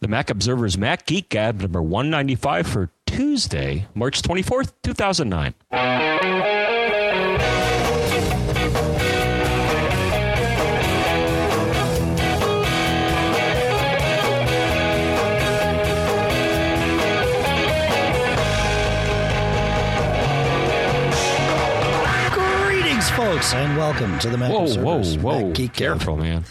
The Mac Observer's Mac Geek Gab number 195 for Tuesday, March 24th, 2009. Folks, and welcome to the Mac Whoa, whoa, Observer's whoa! Geek Gab. careful, man.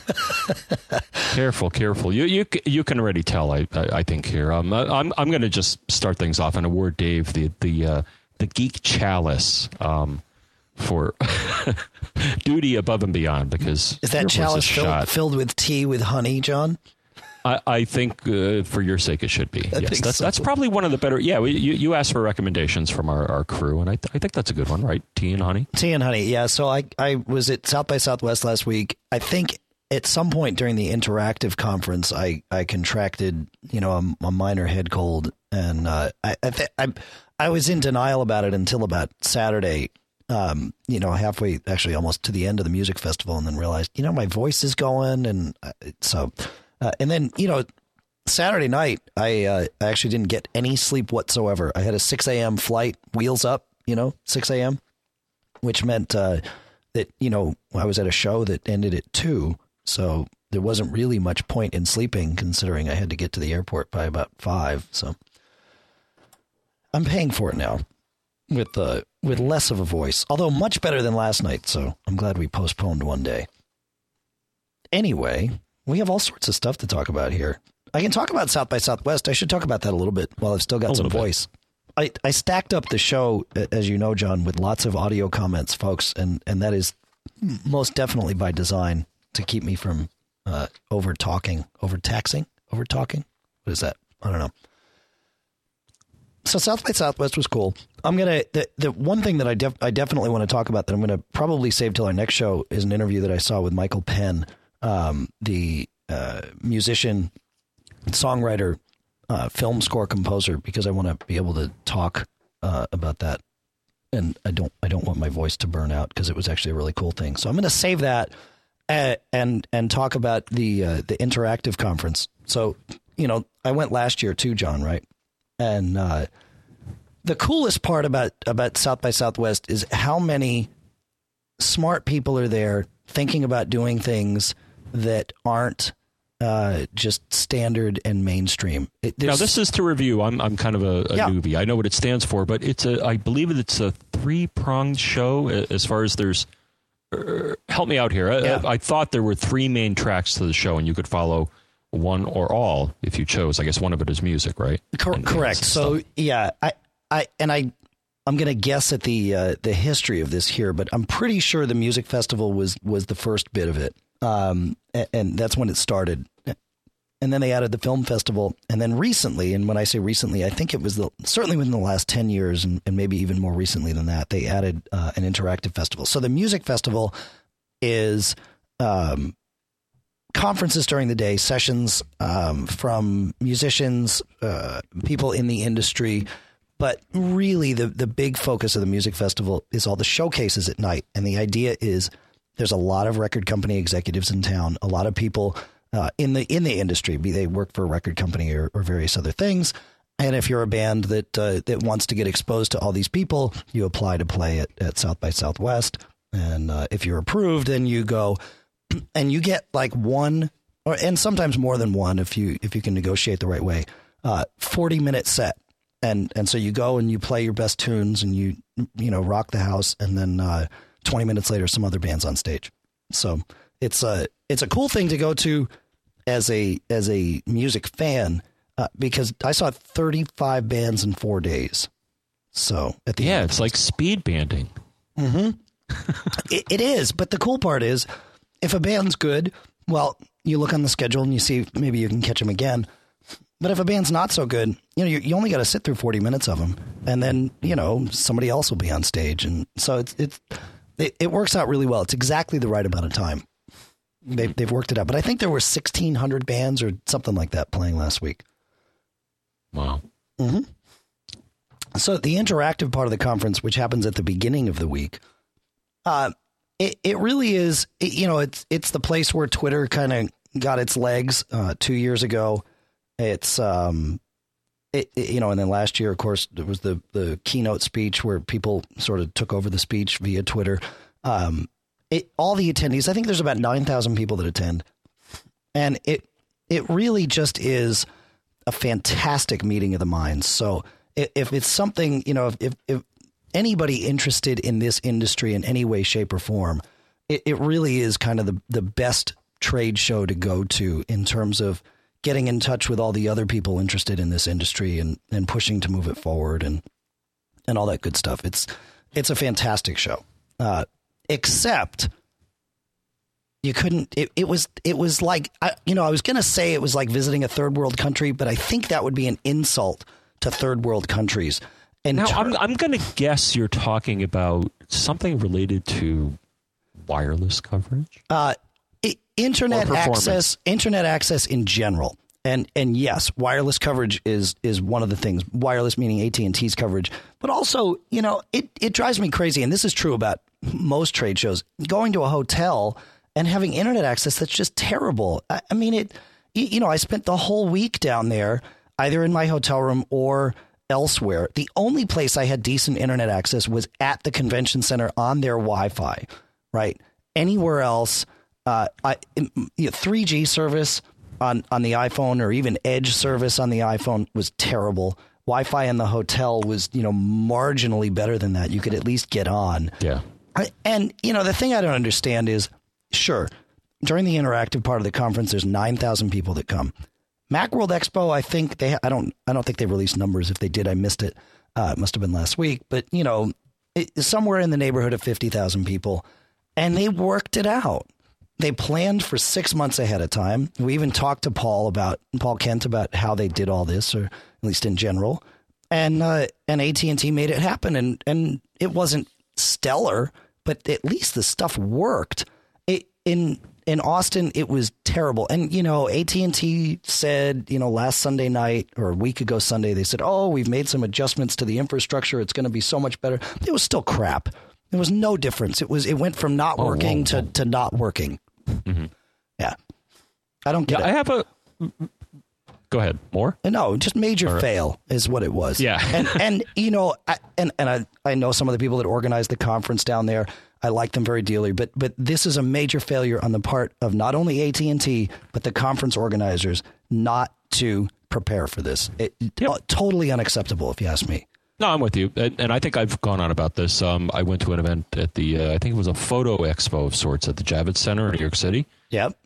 careful, careful. You, you, you can already tell. I, I, I think here. Um, I- I'm, I'm going to just start things off and award Dave. The, the, uh, the geek chalice. Um, for duty above and beyond, because Is that chalice filled, filled with tea with honey, John? I, I think uh, for your sake it should be. yes, that's so. that's probably one of the better. Yeah, we, you you asked for recommendations from our, our crew, and I th- I think that's a good one, right? Tea and honey. Tea and honey, yeah. So I, I was at South by Southwest last week. I think at some point during the interactive conference, I, I contracted, you know, a, a minor head cold, and uh, I I, th- I I was in denial about it until about Saturday. Um, you know, halfway, actually, almost to the end of the music festival, and then realized, you know, my voice is going, and uh, so, uh, and then you know, Saturday night, I uh, I actually didn't get any sleep whatsoever. I had a 6 a.m. flight, wheels up, you know, 6 a.m., which meant uh, that, you know, I was at a show that ended at 2. So there wasn't really much point in sleeping considering I had to get to the airport by about 5. So I'm paying for it now with uh, with less of a voice, although much better than last night. So I'm glad we postponed one day. Anyway, we have all sorts of stuff to talk about here. I can talk about South by Southwest. I should talk about that a little bit while I've still got A some voice. I, I stacked up the show, as you know, John, with lots of audio comments, folks, and, and that is most definitely by design to keep me from uh, over talking, over taxing, over talking. What is that? I don't know. So South by Southwest was cool. I'm gonna the the one thing that I def, I definitely want to talk about that I'm gonna probably save till our next show is an interview that I saw with Michael Penn, um, the uh, musician, songwriter, uh, film score composer, because I want to be able to talk uh, about that, and I don't I don't want my voice to burn out because it was actually a really cool thing. So I'm gonna save that uh, and and talk about the uh, the interactive conference. So you know I went last year too, John, right? And uh, the coolest part about about South by Southwest is how many smart people are there thinking about doing things that aren't uh, just standard and mainstream. It, Now this is to review. I'm I'm kind of a, a Yeah. newbie. I know what it stands for, but it's a I believe it's a three pronged show as far as there's. Uh, help me out here. I, Yeah. I, I thought there were three main tracks to the show, and you could follow one or all if you chose. I guess one of it is music, right? Cor- And- correct. and So stuff. yeah, I, I, and I, I'm going to guess at the uh, the history of this here, but I'm pretty sure the music festival was was the first bit of it, um, and, and that's when it started. And then they added the film festival, and then recently, and when I say recently, I think it was the certainly within the last ten years, and, and maybe even more recently than that, they added uh, an interactive festival. So the music festival is um, conferences during the day, sessions um, from musicians, uh, people in the industry. But really, the, the big focus of the music festival is all the showcases at night. And the idea is there's a lot of record company executives in town, a lot of people uh, in the in the industry, be they work for a record company or, or various other things. And if you're a band that uh, that wants to get exposed to all these people, you apply to play at, at South by Southwest. And uh, if you're approved, then you go and you get like one or and sometimes more than one if you if you can negotiate the right way uh 40 minute set and and so you go and you play your best tunes and you you know rock the house and then uh 20 minutes later some other bands on stage so it's a it's a cool thing to go to as a as a music fan uh, because I saw 35 bands in 4 days so at the yeah, end it's like speed banding. Mm it, it is, but the cool part is, if a band's good, well, you look on the schedule and you see maybe you can catch them again. But if a band's not so good, you know, you, you only got to sit through forty minutes of them, and then you know somebody else will be on stage, and so it's it's it, it works out really well. It's exactly the right amount of time. They, they've worked it out, but I think there were sixteen hundred bands or something like that playing last week. Wow. So the interactive part of the conference, which happens at the beginning of the week, uh, it it really is. It, you know, it's it's the place where Twitter kind of got its legs uh, two years ago. It's um, it, it, you know, and then last year, of course, there was the the keynote speech where people sort of took over the speech via Twitter. Um, it, all the attendees, I think there's about nine thousand people that attend, and it it really just is a fantastic meeting of the minds. So if it's something, you know, if, if anybody interested in this industry in any way, shape, or form, it, it really is kind of the, the best trade show to go to in terms of getting in touch with all the other people interested in this industry and, and pushing to move it forward and and all that good stuff. It's it's a fantastic show. Uh, except you couldn't it, it was it was like I, you know i was going to say it was like visiting a third world country but i think that would be an insult to third world countries and now i'm, I'm going to guess you're talking about something related to wireless coverage uh, internet access internet access in general and and yes wireless coverage is is one of the things wireless meaning AT&T's coverage but also you know it it drives me crazy and this is true about most trade shows going to a hotel and having internet access that's just terrible. I, I mean, it. You know, I spent the whole week down there, either in my hotel room or elsewhere. The only place I had decent internet access was at the convention center on their Wi-Fi. Right, anywhere else, uh, I, you know, 3G service on on the iPhone or even Edge service on the iPhone was terrible. Wi-Fi in the hotel was, you know, marginally better than that. You could at least get on. Yeah. And you know, the thing I don't understand is Sure. During the interactive part of the conference, there's 9,000 people that come. Macworld Expo, I think they, I don't, I don't think they released numbers. If they did, I missed it. Uh, it must have been last week, but you know, it, somewhere in the neighborhood of 50,000 people. And they worked it out. They planned for six months ahead of time. We even talked to Paul about, Paul Kent about how they did all this, or at least in general. And, uh, and AT&T made it happen. And, and it wasn't stellar, but at least the stuff worked It, in in Austin, it was terrible. And you know, AT and T said, you know, last Sunday night or a week ago Sunday, they said, "Oh, we've made some adjustments to the infrastructure. It's going to be so much better." It was still crap. There was no difference. It was it went from not oh, working whoa, whoa. to to not working. Mm-hmm. Yeah, I don't get yeah, it. I have a. Go ahead. More? No, just major right. fail is what it was. Yeah, and and you know, I, and and I I know some of the people that organized the conference down there. I like them very dearly, but but this is a major failure on the part of not only AT and T but the conference organizers not to prepare for this. It, yep. Totally unacceptable, if you ask me. No, I'm with you, and, and I think I've gone on about this. Um, I went to an event at the uh, I think it was a photo expo of sorts at the Javits Center in New York City. Yep.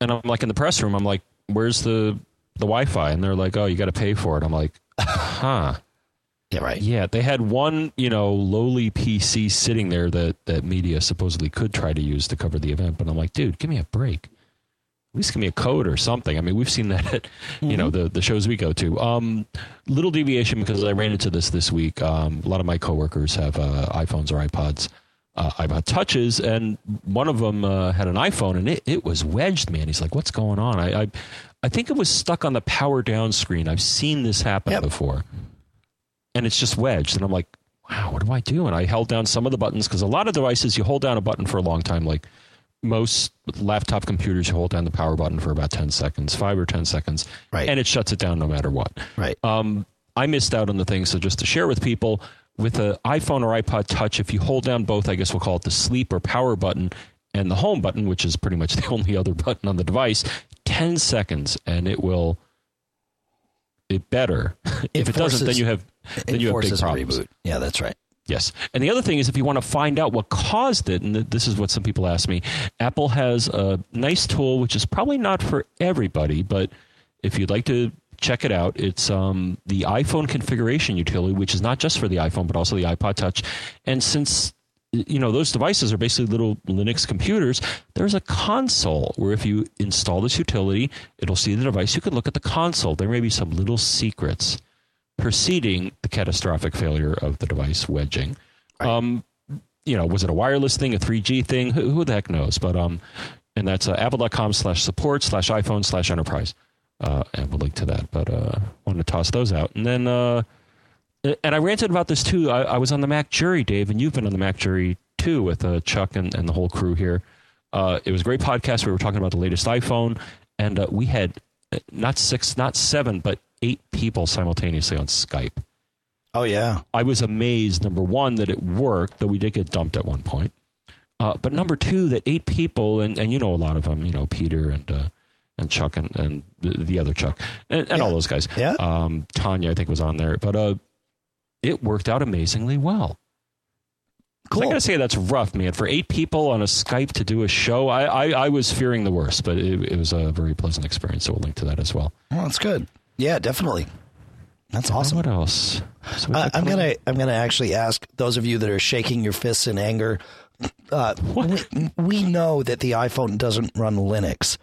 And I'm like in the press room. I'm like, "Where's the the Wi-Fi?" And they're like, "Oh, you got to pay for it." I'm like, "Huh." Yeah, right. Yeah, they had one, you know, lowly PC sitting there that that media supposedly could try to use to cover the event, but I'm like, dude, give me a break. At least give me a code or something. I mean, we've seen that at mm-hmm. you know mm-hmm. the the shows we go to. Um, little deviation because I ran into this this week. Um, a lot of my coworkers have uh, iPhones or iPods. Uh, iPod touches, and one of them uh, had an iPhone, and it, it was wedged. Man, he's like, "What's going on?" I, I, I think it was stuck on the power down screen. I've seen this happen yep. before and it's just wedged. And I'm like, wow, what do I do? And I held down some of the buttons because a lot of devices you hold down a button for a long time. Like most laptop computers, you hold down the power button for about 10 seconds, five or 10 seconds, right. and it shuts it down no matter what. Right. Um, I missed out on the thing. So just to share with people, with an iPhone or iPod Touch, if you hold down both, I guess we'll call it the sleep or power button and the home button, which is pretty much the only other button on the device, 10 seconds, and it will it better. It if it doesn't, then you have then you have big problems. Reboot. Yeah, that's right. Yes. And the other thing is, if you want to find out what caused it, and this is what some people ask me, Apple has a nice tool, which is probably not for everybody, but if you'd like to check it out, it's um, the iPhone configuration utility, which is not just for the iPhone, but also the iPod Touch. And since you know those devices are basically little linux computers there's a console where if you install this utility it'll see the device you can look at the console there may be some little secrets preceding the catastrophic failure of the device wedging right. um, you know was it a wireless thing a 3g thing who, who the heck knows but um and that's uh, apple.com slash support slash iphone slash enterprise uh, and we'll link to that but uh wanted to toss those out and then uh and I ranted about this too. I, I, was on the Mac jury, Dave, and you've been on the Mac jury too with uh, Chuck and, and the whole crew here. Uh, it was a great podcast. We were talking about the latest iPhone, and uh, we had not six, not seven, but eight people simultaneously on Skype. Oh yeah. I was amazed. Number one, that it worked, though we did get dumped at one point. Uh, but number two, that eight people, and, and you know a lot of them, you know Peter and uh, and Chuck and, and the, the other Chuck and, and Yeah. all those guys. Yeah. Um, Tanya, I think, was on there, but uh, it worked out amazingly well. Cool. I gotta say that's rough, man. For eight people on a Skype to do a show, I I, I was fearing the worst, but it, it was a very pleasant experience. So we'll link to that as well. Well, that's good. Yeah, definitely. That's awesome. What else? So Uh, I'm gonna I'm gonna actually ask those of you that are shaking your fists in anger. Uh, we, we know that the iPhone doesn't run Linux.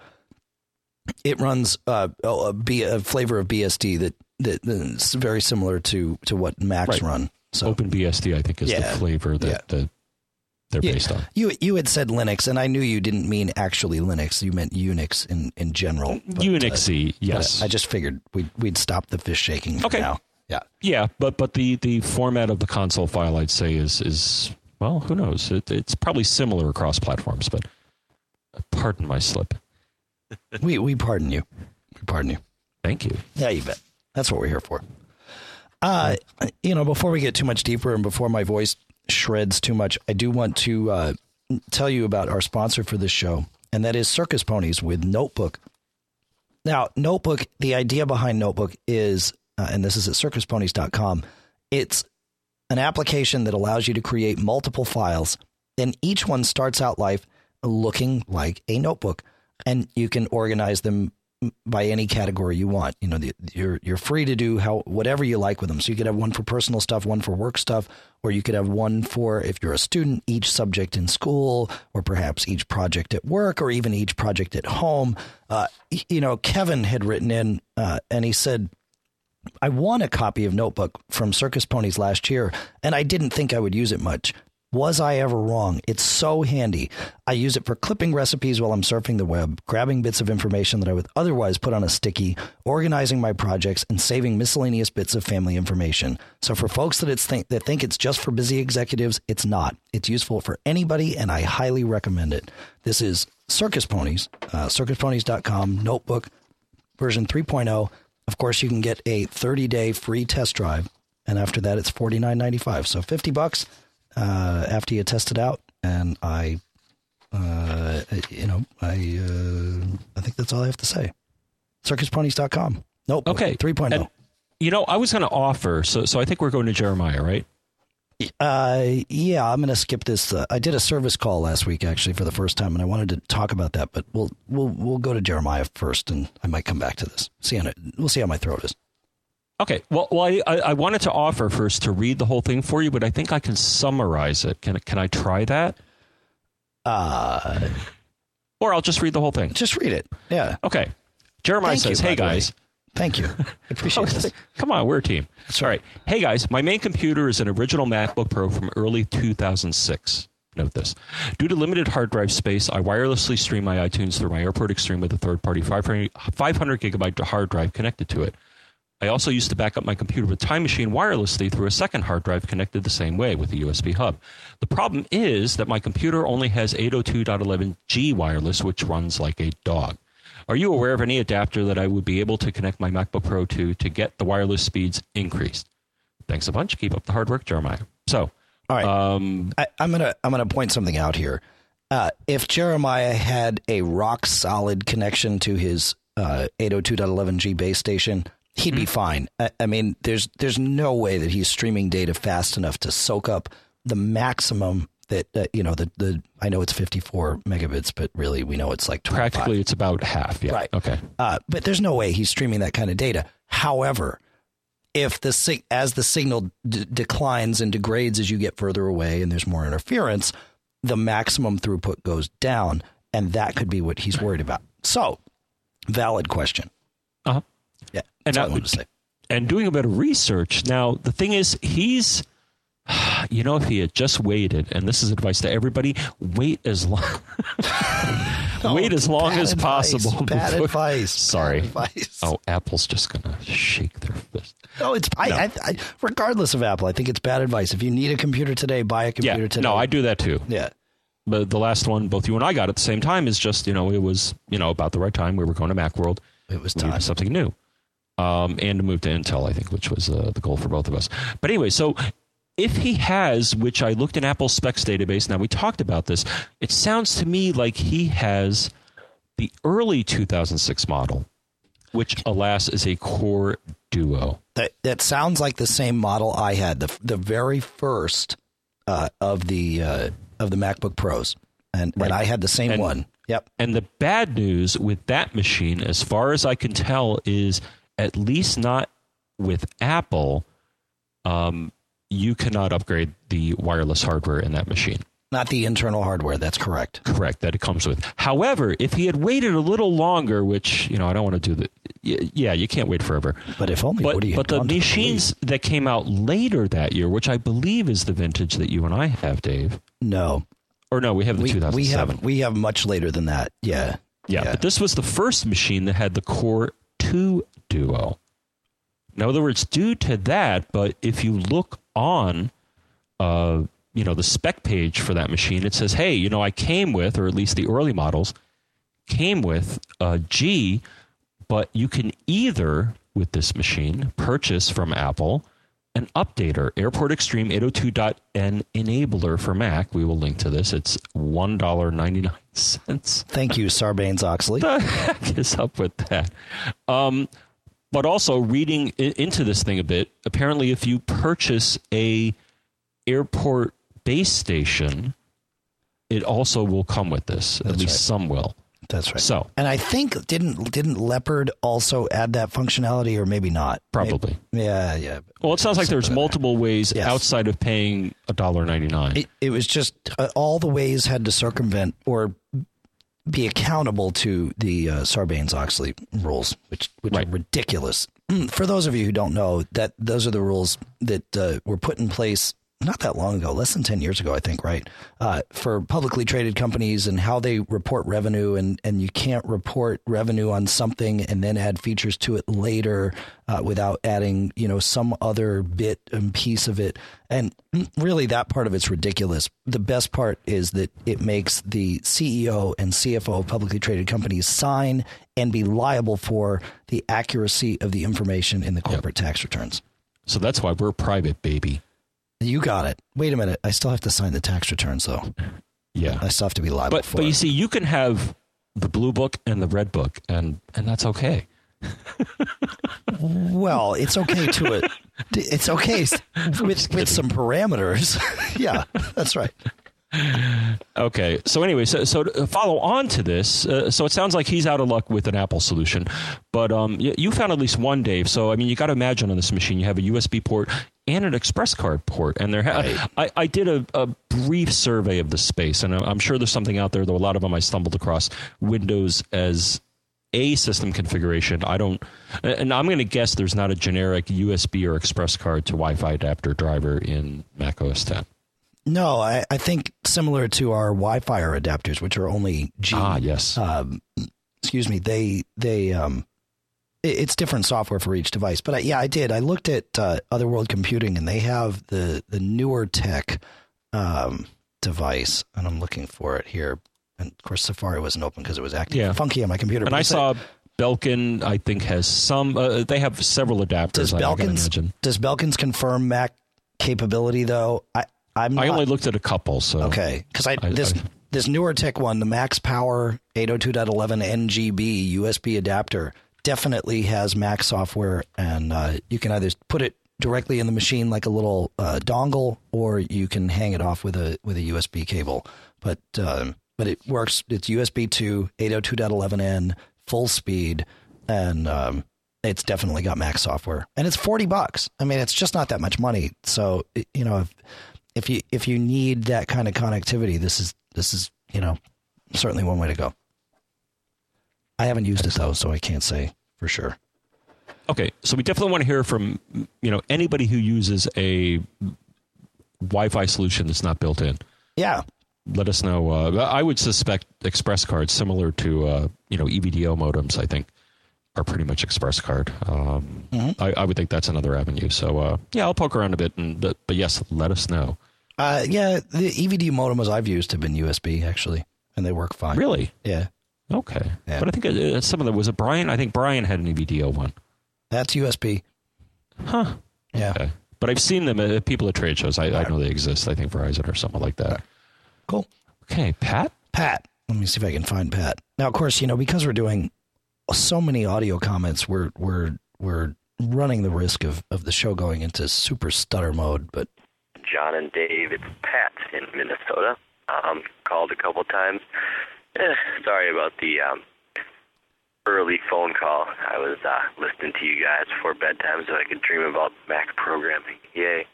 It runs uh, oh, a, B, a flavor of BSD that, that that's very similar to to what Macs Right. run. So OpenBSD, I think, is Yeah. the flavor that, Yeah. that they're Yeah. based on. you you had said Linux, and I knew you didn't mean actually Linux. You meant Unix in in general. but, uh, Unixy, but yes. I just figured we'd we'd stop the fish shaking for Okay. now. Yeah. Yeah, but but the the format of the console file, I'd say, is is well, who knows? It, it's probably similar across platforms, but pardon my slip. we we pardon you. We pardon you. Thank you. Yeah, you bet. That's what we're here for. Uh, you know, before we get too much deeper and before my voice shreds too much, I do want to uh, tell you about our sponsor for this show, and that is Circus Ponies with Notebook. Now, Notebook, the idea behind Notebook is, uh, and this is at circusponies.com, it's an application that allows you to create multiple files, and each one starts out life looking like a notebook, and you can organize them by any category you want. You know, the, you're you're free to do how whatever you like with them. So you could have one for personal stuff, one for work stuff, or you could have one for if you're a student, each subject in school, or perhaps each project at work, or even each project at home. Uh, you know, Kevin had written in uh, and he said. I won a copy of Notebook from Circus Ponies last year, and I didn't think I would use it much. Was I ever wrong? It's so handy. I use it for clipping recipes while I'm surfing the web, grabbing bits of information that I would otherwise put on a sticky, organizing my projects, and saving miscellaneous bits of family information. So for folks that it's think that think it's just for busy executives, it's not. It's useful for anybody, and I highly recommend it. This is Circus Ponies, uh, circusponies.com notebook version 3.0. Of course, you can get a 30 day free test drive, and after that, it's 49.95. So 50 bucks uh, after you test it out. And I, uh, you know, I uh, I think that's all I have to say. Circusponies.com. Nope. Okay. 3.0. And, you know, I was going to offer, so so I think we're going to Jeremiah, right? Uh, yeah, I'm going to skip this. Uh, I did a service call last week actually for the first time, and I wanted to talk about that, but we'll we'll we'll go to Jeremiah first, and I might come back to this. See how it, we'll see how my throat is. Okay. Well, well, I, I wanted to offer first to read the whole thing for you, but I think I can summarize it. Can can I try that? Uh, Or I'll just read the whole thing. just read it. Yeah. Okay. Jeremiah Thank says, by "Hey guys, Thank you. I appreciate this. Come on, we're a team. That's all right. Hey guys, my main computer is an original MacBook Pro from early 2006. Note this. Due to limited hard drive space, I wirelessly stream my iTunes through my Airport Extreme with a third party 500 500 gigabyte hard drive connected to it. I also used to back up my computer with Time Machine wirelessly through a second hard drive connected the same way with a USB hub. The problem is that my computer only has 802.11g wireless, which runs like a dog. Are you aware of any adapter that I would be able to connect my MacBook Pro to to get the wireless speeds increased? Thanks a bunch. Keep up the hard work, Jeremiah. So, All right. um, I, I'm gonna I'm gonna point something out here. Uh, if Jeremiah had a rock solid connection to his uh, 802.11g base station, he'd be fine. I, I mean, there's there's no way that he's streaming data fast enough to soak up the maximum that uh, you know the the I know it's 54 megabits, but really we know it's like 25. practically it's about half. Yeah. Right. Okay. Uh, but there's no way he's streaming that kind of data. However, if the sig- as the signal d- declines and degrades as you get further away and there's more interference, the maximum throughput goes down, and that could be what he's worried about. So, valid question. Uh huh. Yeah, that's all I now- wanted to say. and doing a bit of research. Now, the thing is, he's, you know, if he had just waited, and this is advice to everybody, wait as long, oh, wait as long as advice, possible. Bad before- advice. Sorry. Bad advice. Oh, Apple's just gonna shake their fist. No, it's I, I, I, regardless of Apple. I think it's bad advice. If you need a computer today, buy a Yeah, computer today. no, I do that too. Yeah, But the last one, both you and I got at the same time, is just you know it was you know about the right time. We were going to MacWorld. it was time. something new. Um, and to move to Intel, I think, which was uh, the goal for both of us. But anyway, so if he has, which I looked in Apple's specs database, now we talked about this, it sounds to me like he has the early 2006 model, which, alas, is a Core Duo. That that sounds like the same model I had, the the very first uh, of the uh, of the MacBook Pros, and Right. and I had the same And- one. Yep. And the bad news with that machine, as far as I can tell, is at least not with Apple. Um, you cannot upgrade the wireless hardware in that machine. Not the internal hardware. That's correct. Correct, that it comes with. However, if he had waited a little longer, which you know I don't want to do that. Yeah, you can't wait forever. But if only But but the machines that came out later that year, which I believe is the vintage that you and I have, Dave, no, or no, we have the we 2007. we have we have much later than that. Yeah. Yeah, but this was the first machine that had the Core 2 Duo. In other words, due to that, but if you look on, uh, you know, the spec page for that machine, it says, "Hey, you know, I came with, or at least the early models came with a G, but you can either with this machine purchase from Apple." An updater, Airport Extreme 802.N enabler for Mac. We will link to this. It's $1.99 Thank you, Sarbanes Oxley. the heck is up with that? Um, but also reading i- into this thing a bit. Apparently, if you purchase a airport base station, it also will come with this. At least right. some will. That's right. So And I think didn't didn't Leopard also add that functionality, or maybe not? probably. Maybe- yeah, yeah. Well, it sounds like there's Something that. multiple ways Yes. outside of paying a dollar ninety nine. It, it was just uh, all the ways had to circumvent or be accountable to the uh, Sarbanes Oxley rules, which which Right. are ridiculous. For those of you who don't know, that those are the rules that uh, were put in place not that long ago, less than ten years ago, I think, right? Uh, for publicly traded companies and how they report revenue, and and you can't report revenue on something and then add features to it later uh, without adding, you know, some other bit and piece of it. And really, that part of it's ridiculous. The best part is that it makes the CEO and CFO of publicly traded companies sign and be liable for the accuracy of the information in the corporate tax returns. So that's why we're private, baby. You got it. Wait a minute. I still have to sign the tax returns, though. Yeah. I still have to be liable But for but it. you see, you can have the blue book and the red book, and and that's okay. Well, it's okay to it. It's okay with with some parameters. yeah, that's right. Okay. So anyway, so so to follow on to this, uh, so it sounds like he's out of luck with an Apple solution, but um, you, you found at least one, Dave. So I mean, you got to imagine on this machine you have a USB port and an Express card port, and there. Ha- I I did a, a brief survey of the space, and I'm sure there's something out there. Though a lot of them I stumbled across Windows as a system configuration. I don't, and I'm going to guess there's not a generic USB or Express card to Wi-Fi adapter driver in Mac OS 10. No, I, I think similar to our Wi-Fi adapters, which are only G. Ah, yes. Um, excuse me. They they um, it's different software for each device. But I, yeah, I did. I looked at uh, Otherworld Computing, and they have the the newer tech um, device, and I'm looking for it here. And of course, Safari wasn't open because it was acting Yeah. funky on my computer. And but I saw Belkin. I think has some. Uh, they have several adapters. Does Belkins imagine. does Belkins confirm Mac capability though? I I'm I only looked at a couple. So okay because I, I- this I- this newer tech one, the Max Power 802.11 NGB USB adapter, definitely has Mac software, and uh, you can either put it directly in the machine like a little uh, dongle, or you can hang it off with a with a USB cable. But um, but it works. It's USB to 802.11n, full speed, and um, it's definitely got Mac software, and it's forty bucks. I mean, it's just not that much money. So you know, if if you if you need that kind of connectivity, this is this is you know certainly one way to go. I haven't used it though, so I can't say for sure. okay, so we definitely want to hear from you know anybody who uses a Wi-Fi solution that's not built in. Yeah, Let us know. Uh, I would suspect Express cards, similar to uh, you know EVDO modems. I think are pretty much Express card. Um, I, I would think that's another avenue. So uh, yeah, I'll poke around a bit, and but, but yes, let us know. uh, yeah. The EVD modems I've used have been USB actually, and they work fine. Really? Yeah. Okay, Yeah. but I think uh, some of them was a Brian. I think Brian had an EVDO one. That's USB. Huh. Yeah. Okay. But I've seen them at people at trade shows. I, I know they exist. I think Verizon or something like that. Cool. Okay, Pat. Pat. Let me see if I can find Pat. Now, of course, you know because we're doing so many audio comments, we're we're we're running the risk of of the show going into super stutter mode. But John and Dave. It's Pat in Minnesota. Um, called a couple times. Eh, sorry about the um, early phone call. I was uh, listening to you guys before bedtime so I could dream about Mac programming. Yay.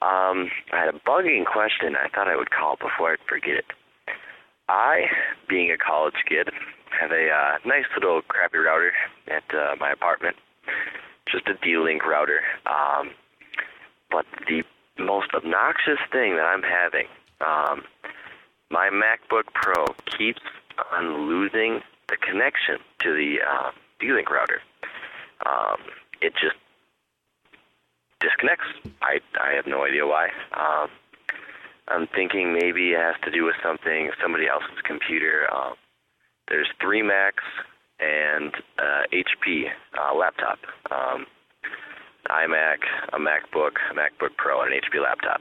Um, I had a bugging question. I thought I would call before I'd forget it. I, being a college kid, have a uh, nice little crappy router at uh, my apartment. Just a D-Link router. Um, but the most obnoxious thing that I'm having, um, my MacBook Pro keeps on losing the connection to the uh, D-Link router. Um, it just disconnects. I I have no idea why. Um, I'm thinking maybe it has to do with something somebody else's computer. Um, there's three Macs and uh, HP uh, laptop. Um, iMac, a MacBook, a MacBook Pro, and an HP laptop.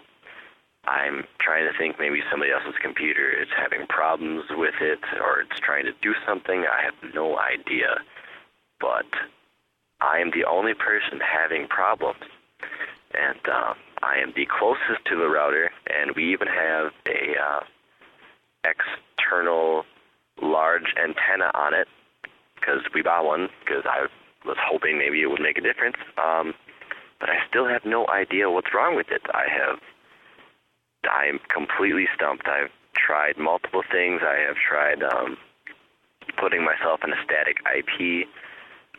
I'm trying to think maybe somebody else's computer is having problems with it or it's trying to do something. I have no idea. But I am the only person having problems. And um, I am the closest to the router, and we even have a uh, external large antenna on it because we bought one because I was hoping maybe it would make a difference. Um, but I still have no idea what's wrong with it. I have, I'm completely stumped. I've tried multiple things. I have tried um, putting myself in a static IP.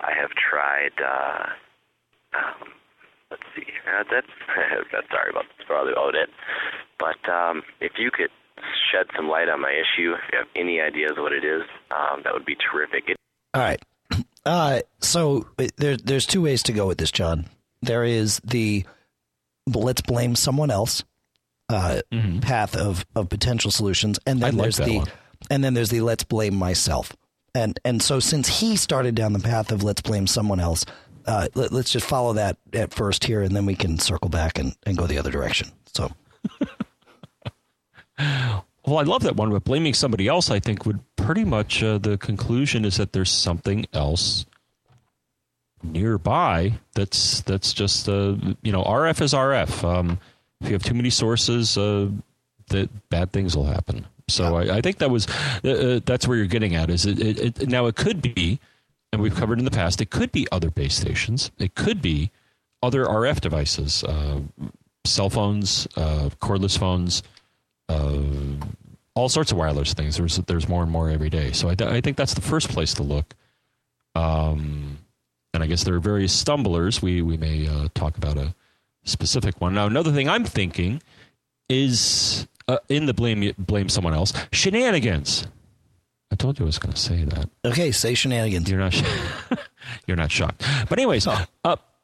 I have tried. Uh, um, let's see. Uh, that's sorry about that's probably about it. But um, if you could shed some light on my issue, if you have any ideas what it is, um, that would be terrific. It, all right. Uh, so there, there's two ways to go with this, John. There is the let's blame someone else uh, path of, of potential solutions, and then Mm-hmm. I there's that the one. and then there's the let's blame myself. And and so since he started down the path of let's blame someone else, uh, let, us just follow that at first here, and then we can circle back and, and go the other direction. So Well, I love that one, but blaming somebody else, I think, would pretty much uh, the conclusion is that there's something else nearby that's that's just uh, you know RF is RF. Um, if you have too many sources, uh, that bad things will happen. So I, I think that was uh, uh, that's where you're getting at. Is it, it, it now it could be, and we've covered in the past. It could be other base stations. It could be other RF devices, uh, cell phones, uh, cordless phones uh, all sorts of wireless things. There's there's more and more every day. So I, I think that's the first place to look. Um, and I guess there are various stumblers. We we may uh, talk about a specific one. Now another thing I'm thinking is uh, in the blame blame someone else shenanigans. I told you I was going to say that. okay, say shenanigans. You're not. sh- you're not shocked. But anyways, uh,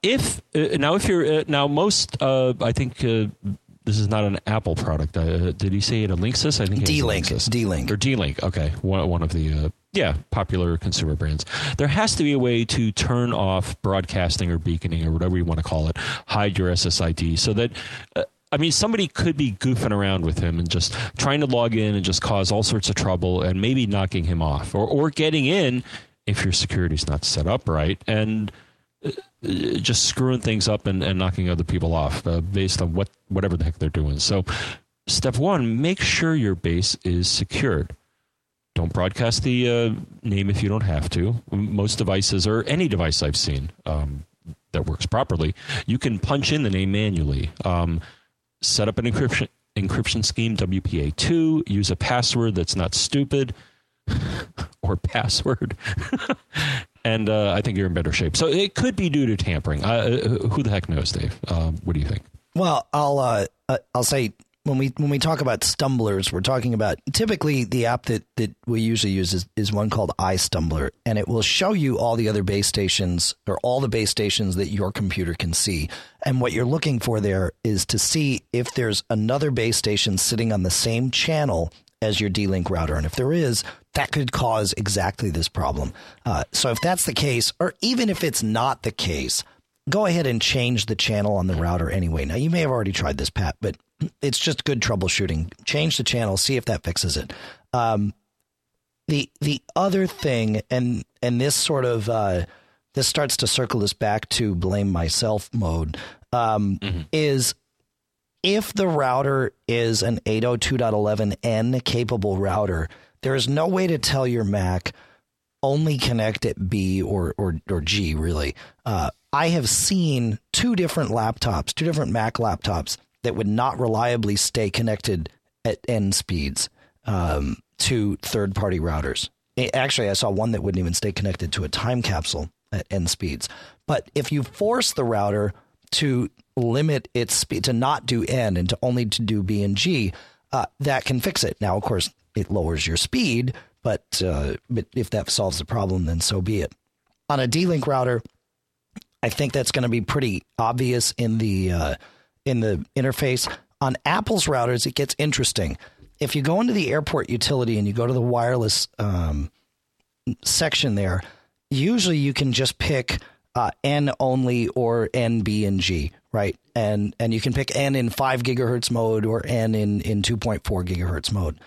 if uh, now if you're uh, now most uh, I think uh, this is not an Apple product. Uh, did he say it a Linksys? I think it is a D-Link. D-Link. or D-Link. Okay, one one of the uh, yeah popular consumer brands. There has to be a way to turn off broadcasting or beaconing or whatever you want to call it. Hide your SSID so that. Uh, I mean, somebody could be goofing around with him and just trying to log in and just cause all sorts of trouble and maybe knocking him off or, or getting in if your security's not set up right and uh, just screwing things up and, and knocking other people off uh, based on what whatever the heck they're doing. So, step one: make sure your base is secured. Don't broadcast the uh, name if you don't have to. Most devices, or any device I've seen um, that works properly, you can punch in the name manually. Um, set up an encryption encryption scheme WPA2. Use a password that's not stupid or password. and uh, I think you're in better shape. So it could be due to tampering. Uh, who the heck knows, Dave? Um, what do you think? Well, I'll uh, uh, I'll say when we when we talk about stumblers, we're talking about typically the app that, that we usually use is, is one called iStumbler, and it will show you all the other base stations or all the base stations that your computer can see. And what you're looking for there is to see if there's another base station sitting on the same channel as your D-Link router, and if there is, that could cause exactly this problem. Uh, so if that's the case, or even if it's not the case, go ahead and change the channel on the router anyway. Now you may have already tried this, Pat, but it's just good troubleshooting. Change the channel, see if that fixes it. Um, the the other thing, and and this sort of uh, this starts to circle us back to blame myself mode, um, mm-hmm. is if the router is an 802.11n capable router, there is no way to tell your Mac only connect at B or or, or G really. Uh, I have seen two different laptops, two different Mac laptops that would not reliably stay connected at end speeds um, to third party routers. Actually, I saw one that wouldn't even stay connected to a time capsule at end speeds. But if you force the router to limit its speed to not do N and to only to do B and G, uh, that can fix it. Now, of course, it lowers your speed, but uh, but if that solves the problem, then so be it. On a D-Link router, I think that's going to be pretty obvious in the uh, in the interface. On Apple's routers, it gets interesting. If you go into the airport utility and you go to the wireless um, section there, usually you can just pick uh, N only or N, B, and G, right? And and you can pick N in five gigahertz mode or N in in two point four gigahertz mode.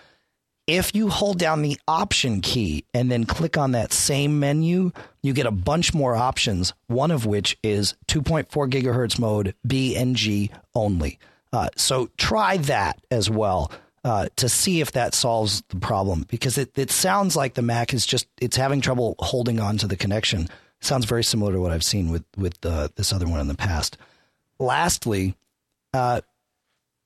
If you hold down the option key and then click on that same menu, you get a bunch more options, one of which is 2.4 gigahertz mode, B and G only. Uh, so try that as well uh, to see if that solves the problem because it, it sounds like the Mac is just it's having trouble holding on to the connection. Sounds very similar to what I've seen with with uh, this other one in the past. Lastly, uh,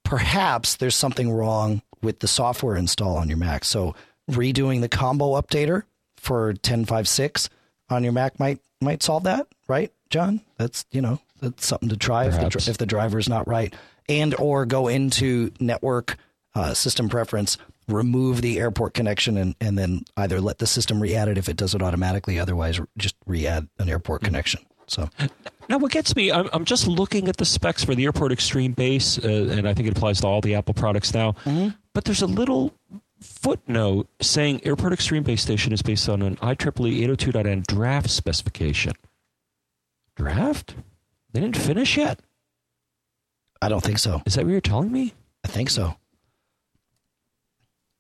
perhaps there's something wrong with the software install on your Mac. So redoing the combo updater for 10.5.6 on your Mac might might solve that, right, John? That's you know that's something to try if the if the driver is not right, and or go into network uh, system preference, remove the airport connection, and and then either let the system re-add it if it does it automatically. Otherwise, just re-add an airport mm-hmm. connection. So now, what gets me, I'm, I'm, just looking at the specs for the Airport Extreme base, uh, and I think it applies to all the Apple products now. Mm-hmm. But there's a little footnote saying Airport Extreme base station is based on an IEEE 802.n draft specification. Draft? They didn't finish yet. I don't think so. Is that what you're telling me? I think so.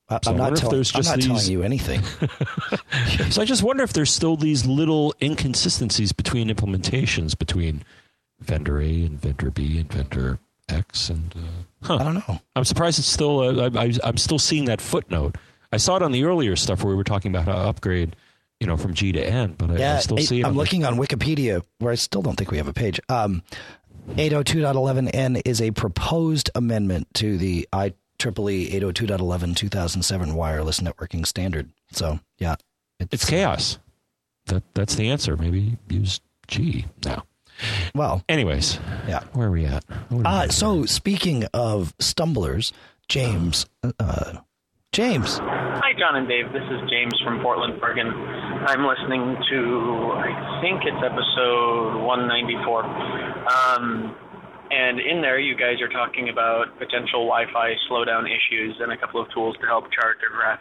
I, so I'm, not tell- I'm not these... telling you anything. so I just wonder if there's still these little inconsistencies between implementations between vendor A and vendor B and vendor X and uh, huh. I don't know. I'm surprised it's still. Uh, I, am still seeing that footnote. I saw it on the earlier stuff where we were talking about how to upgrade, you know, from G to N, but I, yeah, I still see it. I'm looking on Wikipedia where I still don't think we have a page. Um, 802.11n is a proposed amendment to the IEEE 802.11 2007 wireless networking standard. So yeah, it's, it's chaos. That that's the answer. Maybe use G now. Well, anyways, yeah. Where are we at? Are uh, so speaking of stumblers, James, uh, James. Hi, John and Dave. This is James from Portland, Oregon. I'm listening to, I think it's episode 194. Um, and in there, you guys are talking about potential Wi-Fi slowdown issues and a couple of tools to help chart or graph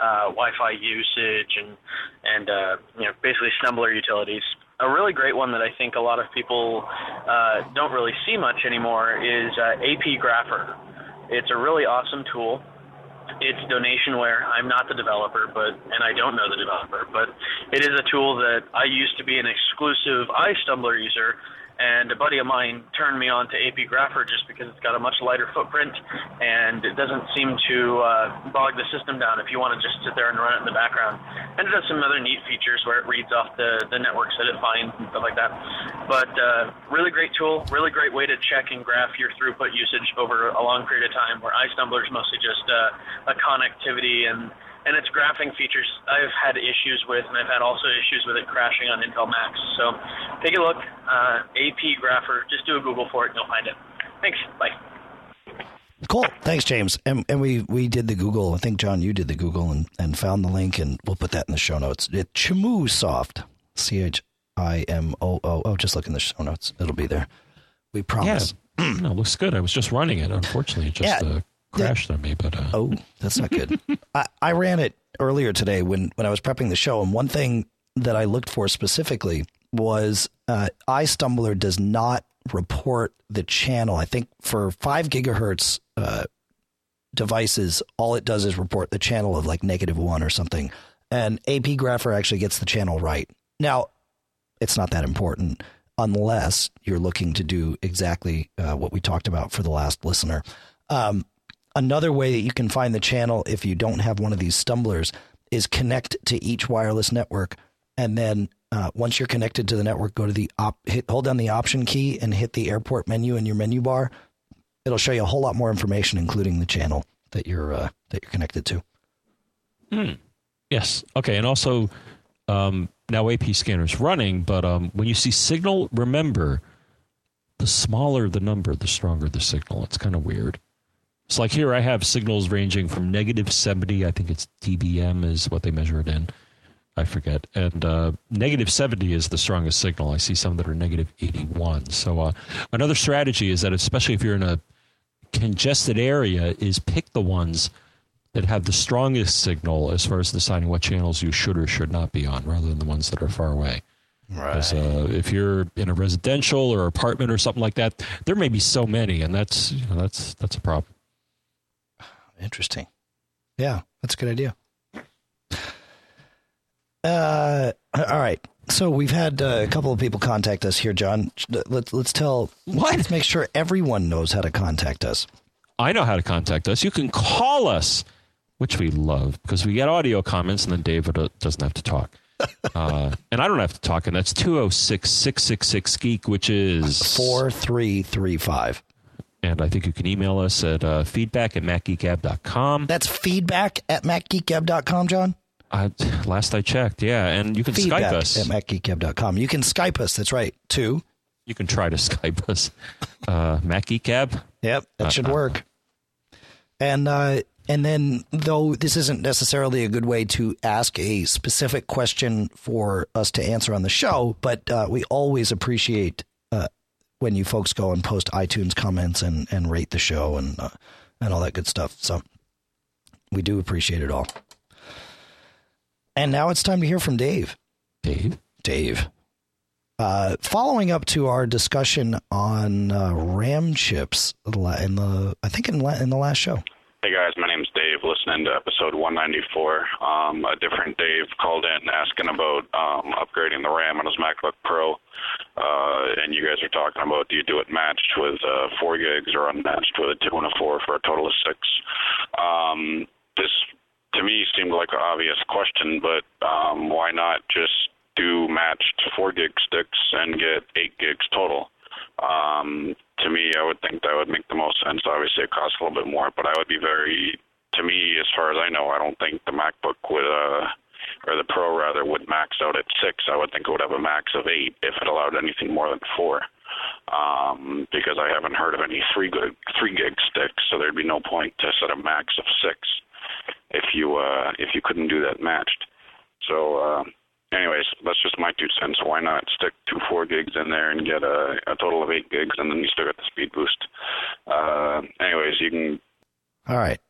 uh, Wi-Fi usage and and uh, you know basically Stumbler utilities a really great one that I think a lot of people uh, don't really see much anymore is uh, AP Grapher. It's a really awesome tool. It's donationware. I'm not the developer, but and I don't know the developer, but it is a tool that I used to be an exclusive iStumbler user and a buddy of mine turned me on to AP Grapher just because it's got a much lighter footprint and it doesn't seem to uh, bog the system down if you want to just sit there and run it in the background. And it does some other neat features where it reads off the, the networks that it finds and stuff like that. But uh, really great tool, really great way to check and graph your throughput usage over a long period of time. Where iStumbler is mostly just uh, a connectivity and and its graphing features I've had issues with, and I've had also issues with it crashing on Intel Macs. So take a look, uh, AP Grapher. Just do a Google for it, and you'll find it. Thanks. Bye. Cool. Thanks, James. And and we we did the Google. I think John, you did the Google and and found the link, and we'll put that in the show notes. It Soft, C H I M O O. Oh, just look in the show notes. It'll be there. We promise. Yeah. no, looks good. I was just running it. Unfortunately, it just yeah. uh, crashed on me, but uh, oh, that's not good. I, I, ran it earlier today when when I was prepping the show, and one thing that I looked for specifically was uh, iStumbler does not report the channel. I think for five gigahertz uh, devices, all it does is report the channel of like negative one or something. And AP Grapher actually gets the channel right. Now, it's not that important unless you're looking to do exactly uh, what we talked about for the last listener. Um, another way that you can find the channel if you don't have one of these stumblers is connect to each wireless network and then uh, once you're connected to the network, go to the op, hit, hold down the option key and hit the airport menu in your menu bar. It'll show you a whole lot more information, including the channel that you're uh, that you're connected to. Hmm. Yes. Okay. And also, um, now AP scanner is running, but um, when you see signal, remember the smaller the number, the stronger the signal. It's kind of weird. It's like here I have signals ranging from negative 70, I think it's dBm is what they measure it in, I forget. And uh, negative 70 is the strongest signal. I see some that are negative 81. So uh, another strategy is that, especially if you're in a congested area, is pick the ones that have the strongest signal as far as deciding what channels you should or should not be on, rather than the ones that are far away. Right. Uh, if you're in a residential or apartment or something like that, there may be so many, and that's you know, that's that's a problem. Interesting. Yeah, that's a good idea. Uh, all right. So we've had uh, a couple of people contact us here, John. Let's let's tell. What? Let's make sure everyone knows how to contact us. I know how to contact us. You can call us, which we love because we get audio comments, and then David uh, doesn't have to talk. Uh, and I don't have to talk, and that's 206 666 Geek, which is 4335. And I think you can email us at uh, feedback at macgeekgab.com. That's feedback at macgeekgab.com, John? Uh, last I checked, yeah. And you can feedback Skype us. At macgeekgab.com. You can Skype us, that's right, too. You can try to Skype us. Uh, MacGeekGab? Yep, that should work. And uh, and then, though this isn't necessarily a good way to ask a specific question for us to answer on the show, but uh, we always appreciate uh, when you folks go and post iTunes comments and, and rate the show and uh, and all that good stuff. So we do appreciate it all. And now it's time to hear from Dave. Dave? Dave. Uh, following up to our discussion on uh, RAM chips in the, I think in, in the last show. Hey guys, my name's Dave. Listening to episode 194. Um, a different Dave called in asking about um, upgrading the RAM on his MacBook Pro, uh, and you guys are talking about do you do it matched with uh, four gigs or unmatched with a two and a four for a total of six. Um, this to me seemed like an obvious question, but um, why not just do matched four gig sticks and get eight gigs total? Um, to me, I would think that would make the most sense. Obviously, it costs a little bit more, but I would be very, to me, as far as I know, I don't think the MacBook would, uh, or the Pro rather, would max out at six. I would think it would have a max of eight if it allowed anything more than four. Um, because I haven't heard of any three gig three gig sticks, so there'd be no point to set a max of six if you uh, if you couldn't do that matched. So uh, anyways, that's just my two cents. Why not stick two four gigs in there and get a, a total of eight gigs, and then you still get the speed boost. Uh, anyways, you can. All right.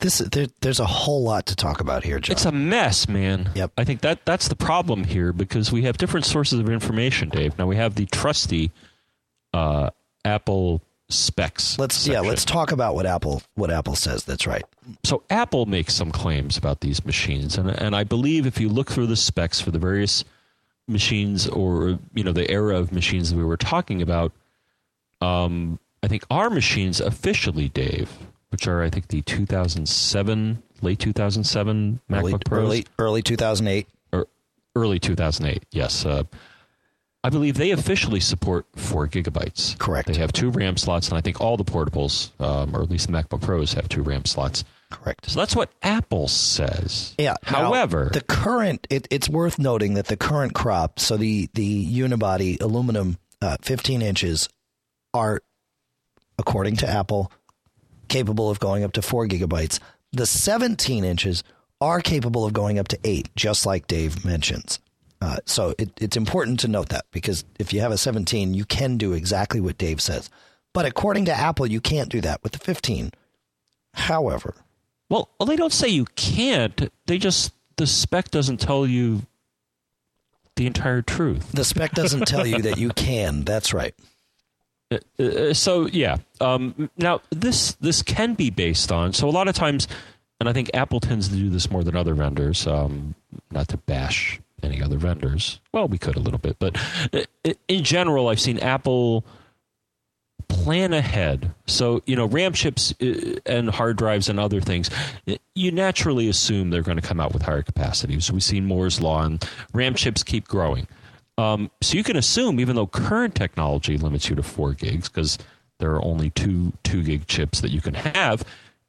This there, there's a whole lot to talk about here, John. It's a mess, man. Yep. I think that that's the problem here because we have different sources of information, Dave. Now we have the trusty uh, Apple specs. Let's section. yeah, let's talk about what Apple what Apple says. That's right. So Apple makes some claims about these machines, and and I believe if you look through the specs for the various machines or you know the era of machines that we were talking about, um, I think our machines officially, Dave, which are I think the 2007, late 2007 MacBook early, Pros, early early 2008 or early 2008. Yes. Uh, I believe they officially support four gigabytes. Correct. They have two RAM slots, and I think all the portables, um, or at least the MacBook Pros, have two RAM slots. Correct. So that's what Apple says. Yeah. However, now, the current it, it's worth noting that the current crop, so the the unibody aluminum, uh, 15 inches, are according to Apple capable of going up to four gigabytes. The 17 inches are capable of going up to eight, just like Dave mentions. Uh, so it, it's important to note that because if you have a 17, you can do exactly what Dave says. But according to Apple, you can't do that with the 15. However, Well, well, they don't say you can't. They just the spec doesn't tell you the entire truth. The spec doesn't tell you that you can. That's right. Uh, uh, so yeah. Um, now this this can be based on. So a lot of times, and I think Apple tends to do this more than other vendors. Um, not to bash any other vendors. Well, we could a little bit, but uh, in general, I've seen Apple plan ahead. So, you know, RAM chips uh, and hard drives and other things, you naturally assume they're going to come out with higher capacities. So we've seen Moore's Law and RAM chips keep growing. Um, so you can assume, even though current technology limits you to four gigs, because there are only two two gig chips that you can have,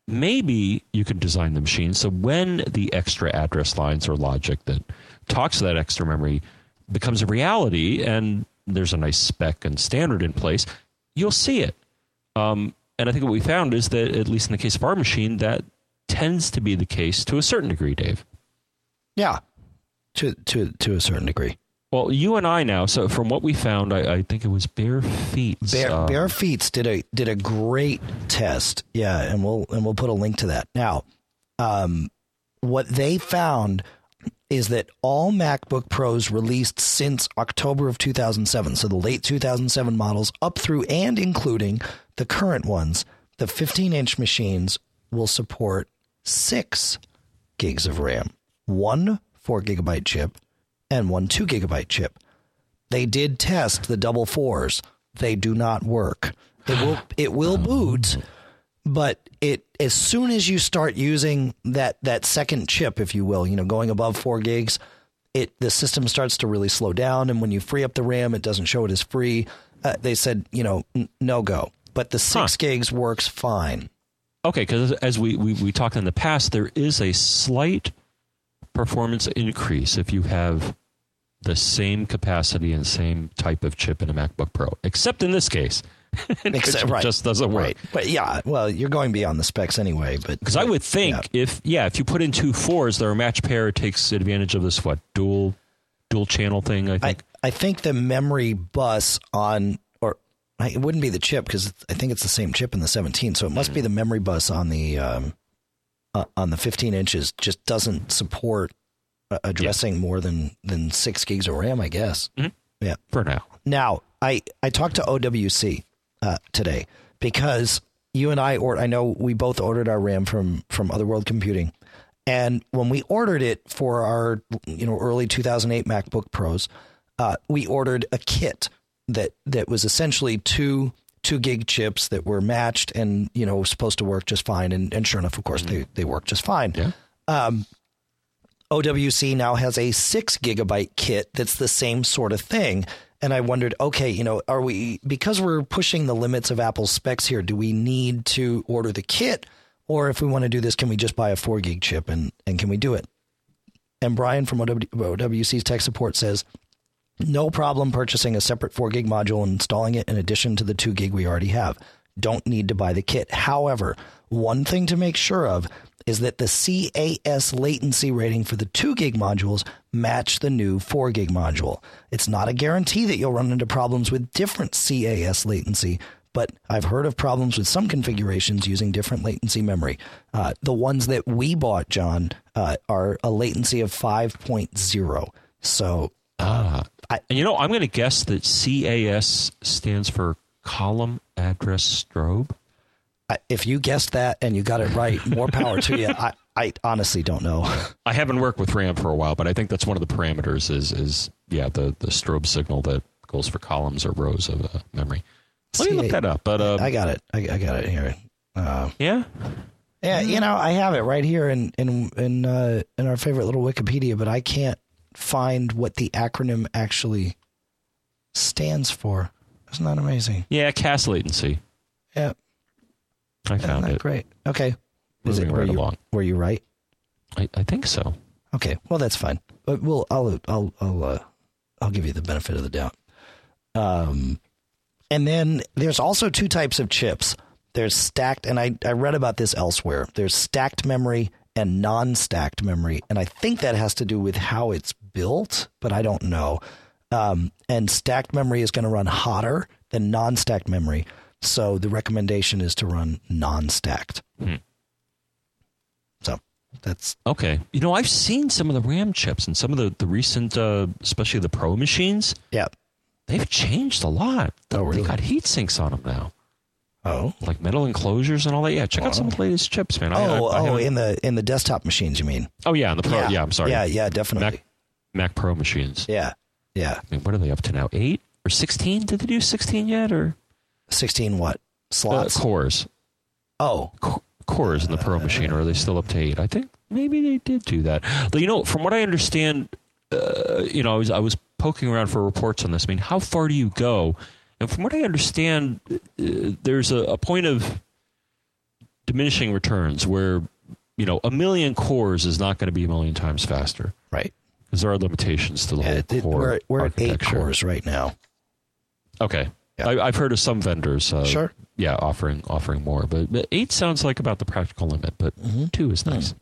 maybe you can design the machine so when the extra address lines or logic that talks to that extra memory becomes a reality and there's a nice spec and standard in place, you'll see it. Um, and I think what we found is that, at least in the case of our machine, that tends to be the case to a certain degree, Dave. Yeah, to to to a certain degree. Well, you and I now. So from what we found, I, I think it was Barefeats. Bare, um, Barefeats did a did a great test. Yeah, and we'll and we'll put a link to that. Now, um, what they found is that all MacBook Pros released since October of 2007, so the late 2007 models up through and including the current ones, the 15 inch machines will support six gigs of RAM, one four gigabyte chip, and one two gigabyte chip. They did test the double fours. They do not work. It will it will oh. boot, but it as soon as you start using that that second chip, if you will, you know, going above four gigs, it the system starts to really slow down, and when you free up the RAM, it doesn't show it as free. Uh, they said, you know, n- no go, but the six huh. gigs works fine. Okay, because as we, we we talked in the past, there is a slight performance increase if you have the same capacity and same type of chip in a MacBook Pro, except in this case Except, right. just doesn't work. Right. But yeah, well, you're going beyond the specs anyway. But because I would think yeah. if yeah, if you put in two fours, they're a match pair. Takes advantage of this what dual dual channel thing. I think. I, I think the memory bus on or it wouldn't be the chip because I think it's the same chip in the 17. So it must be the memory bus on the um, uh, on the 15 inches just doesn't support uh, addressing yeah. more than than six gigs of RAM. I guess. Mm-hmm. Yeah. For now. Now I I talked to OWC uh, today because you and I or I know we both ordered our RAM from from Other World Computing, and when we ordered it for our you know early 2008 MacBook Pros, uh, we ordered a kit that that was essentially two two gig chips that were matched and you know supposed to work just fine, and, and sure enough, of course, mm-hmm. they they work just fine. Yeah. Um, OWC now has a six gigabyte kit that's the same sort of thing and I wondered, okay, you know, are we because we're pushing the limits of Apple's specs here? Do we need to order the kit, or if we want to do this, can we just buy a four gig chip and and can we do it? And Brian from OWC's tech support says, no problem purchasing a separate four gig module and installing it in addition to the two gig we already have. Don't need to buy the kit. However, one thing to make sure of is that the CAS latency rating for the 2 gig modules match the new 4 gig module. It's not a guarantee that you'll run into problems with different CAS latency, but I've heard of problems with some configurations using different latency memory. Uh, the ones that we bought, John, uh, are a latency of 5.0. So, uh, I, and you know, I'm going to guess that CAS stands for column address strobe if you guessed that and you got it right, more power to you. I, I honestly don't know. I haven't worked with RAM for a while, but I think that's one of the parameters. Is is yeah the the strobe signal that goes for columns or rows of uh, memory. Let See, me look that up. But uh, I got it. I, I got it here. Uh, yeah. Yeah, you know, I have it right here in in in uh, in our favorite little Wikipedia, but I can't find what the acronym actually stands for. Isn't that amazing? Yeah, CAS latency. Yeah. I found it. Great. Okay. Is Moving it, were right you, along. Were you right? I, I think so. Okay. Well, that's fine. But we'll I'll I'll I'll uh, I'll give you the benefit of the doubt. Um, and then there's also two types of chips. There's stacked, and I I read about this elsewhere. There's stacked memory and non-stacked memory, and I think that has to do with how it's built, but I don't know. Um, and stacked memory is going to run hotter than non-stacked memory. So the recommendation is to run non-stacked. Hmm. That's Okay. You know, I've seen some of the RAM chips and some of the, the recent, uh, especially the Pro machines. yeah. They've changed a lot. Oh, really? They got heat sinks on them now, Oh. like metal enclosures and all that. Yeah, check out some of the latest chips, man. I- Oh, I- I oh, in the in the desktop machines, you mean? oh yeah, in the Pro. Yeah, I'm sorry. Yeah, yeah, definitely. Mac, Mac Pro machines. Yeah, yeah. I mean, what are they up to now? Eight or sixteen? Did they do sixteen yet? Or Sixteen what uh, slots? cores? oh, Co- cores in the Pro machine, or are they still up to eight? I think maybe they did do that. But you know, from what I understand, uh, you know, I was I was poking around for reports on this. I mean, how far do you go? And from what I understand, uh, there's a, a point of diminishing returns where you know a million cores is not going to be a million times faster right. because there are limitations to the Yeah, whole it- core we're we're at eight cores right now. Okay. Yeah. I, I've heard of some vendors, uh, Sure. yeah, offering offering more, but, but eight sounds like about the practical limit. But Mm-hmm. two is nice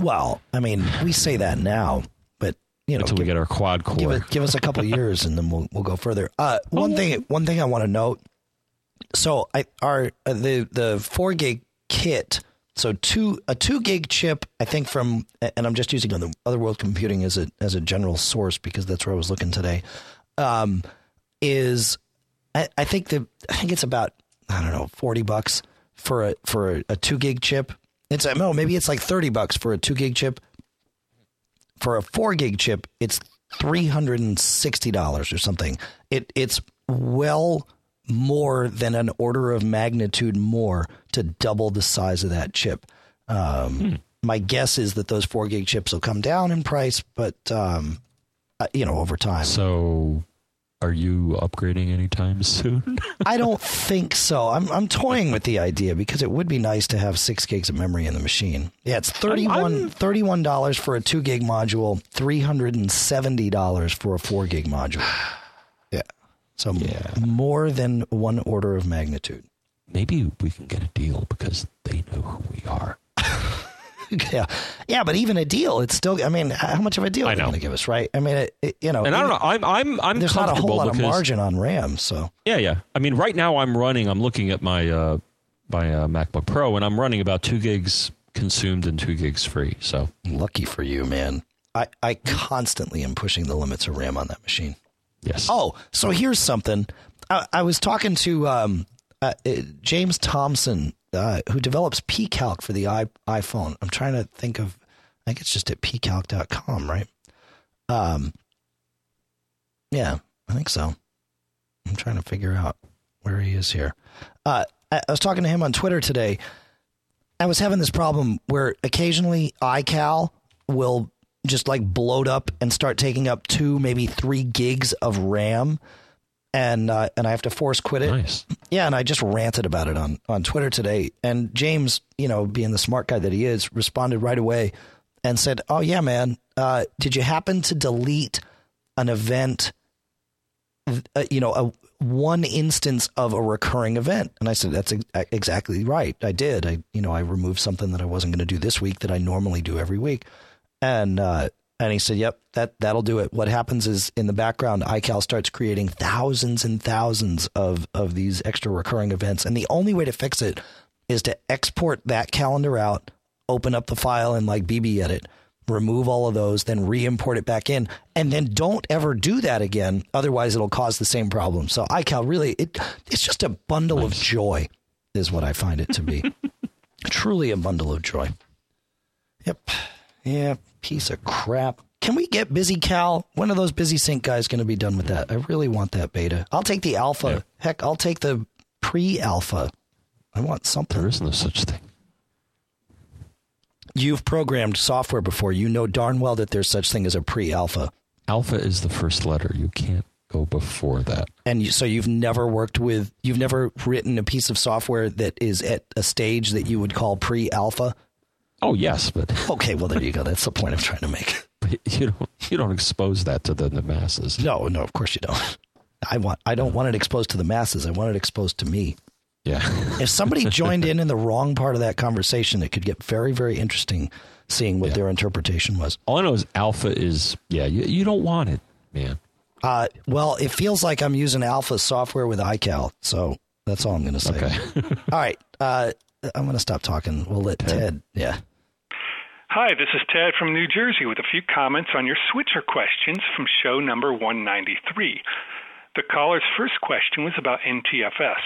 Well, I mean, we say that now, but you know, until we get our quad core. give, it, give us a couple years and then we'll we'll go further. Uh, Oh, one thing, one thing I want to note. So, I our uh, the the four gig kit. So two a two gig chip, I think from, and I'm just using the Other World Computing as a as a general source because that's where I was looking today. Um, is I, I think the I think it's about I don't know forty bucks for a for a, a two gig chip. It's no maybe it's like thirty bucks for a two gig chip. For a four gig chip, it's three hundred and sixty dollars or something. It it's well more than an order of magnitude more to double the size of that chip. Um, My guess is that those four gig chips will come down in price, but um, uh, you know over time. so, are you upgrading anytime soon? I don't think so. I'm I'm toying with the idea because it would be nice to have six gigs of memory in the machine. Yeah, it's 31 $31 for a two gig module, three hundred and seventy dollars for a four gig module. Yeah, so more than one order of magnitude. Maybe we can get a deal because they know who we are. yeah, yeah, but even a deal, it's still. I mean, how much of a deal are they know. going to give us, right? I mean, it, it- you know, And I don't know. I'm I'm I'm There's not a whole lot of margin on RAM, so yeah yeah. I mean, right now I'm running. I'm looking at my uh, my uh, MacBook Pro, and I'm running about two gigs consumed and two gigs free. So lucky for you, man. I I constantly am pushing the limits of RAM on that machine. yes. Oh, so here's something. I, I was talking to um, uh, uh, James Thompson, uh, who develops PCalc for the I, iPhone. I'm trying to think of, I think it's just at pcalc.com, right? Um, yeah, I think so. I'm trying to figure out where he is here. Uh, I, I was talking to him on Twitter today. I was having this problem where occasionally iCal will just like bloat up and start taking up two, maybe three gigs of RAM, and uh, and I have to force quit it. nice. Yeah, and I just ranted about it on on Twitter today. And James, you know, being the smart guy that he is, responded right away and said, "Oh yeah, man, uh, did you happen to delete an event? Uh, you know, a one instance of a recurring event?" And I said, "That's ex- exactly right. I did. I, you know, I removed something that I wasn't going to do this week that I normally do every week." And uh, and he said, "Yep, that that'll do it." What happens is in the background, iCal starts creating thousands and thousands of of these extra recurring events, and the only way to fix it is to export that calendar out, open up the file and like BBEdit, remove all of those, then re-import it back in, and then don't ever do that again. Otherwise, it'll cause the same problem. So iCal really it it's just a bundle of joy, is what I find it to be. Truly a bundle of joy. Yep. Yeah, piece of crap. Can we get BusyCal? When are those BusySync guys going to be done with that? I really want that beta. I'll take the alpha. Yeah. Heck, I'll take the pre-alpha. I want something. There is no such thing. You've programmed software before. You know darn well that there's such thing as a pre-alpha. Alpha is the first letter. You can't go before that. And you, so you've never worked with, you've never written a piece of software that is at a stage that you would call pre-alpha. Oh yes, but, Okay, well there you go. That's the point I'm trying to make. but you don't you don't expose that to the, the masses. No, no, of course you don't. I want, I don't want it exposed to the masses. I want it exposed to me. Yeah. if somebody joined in in the wrong part of that conversation, it could get very, very interesting seeing what Yeah. their interpretation was. All I know is alpha is yeah. You, you don't want it, man. Uh, well, it feels like I'm using alpha software with iCal, so that's all I'm going to say. Okay. all right, uh, I'm going to stop talking. We'll let Ted. Yeah. Hi, this is Ted from New Jersey with a few comments on your switcher questions from show number 193. The caller's first question was about NTFS.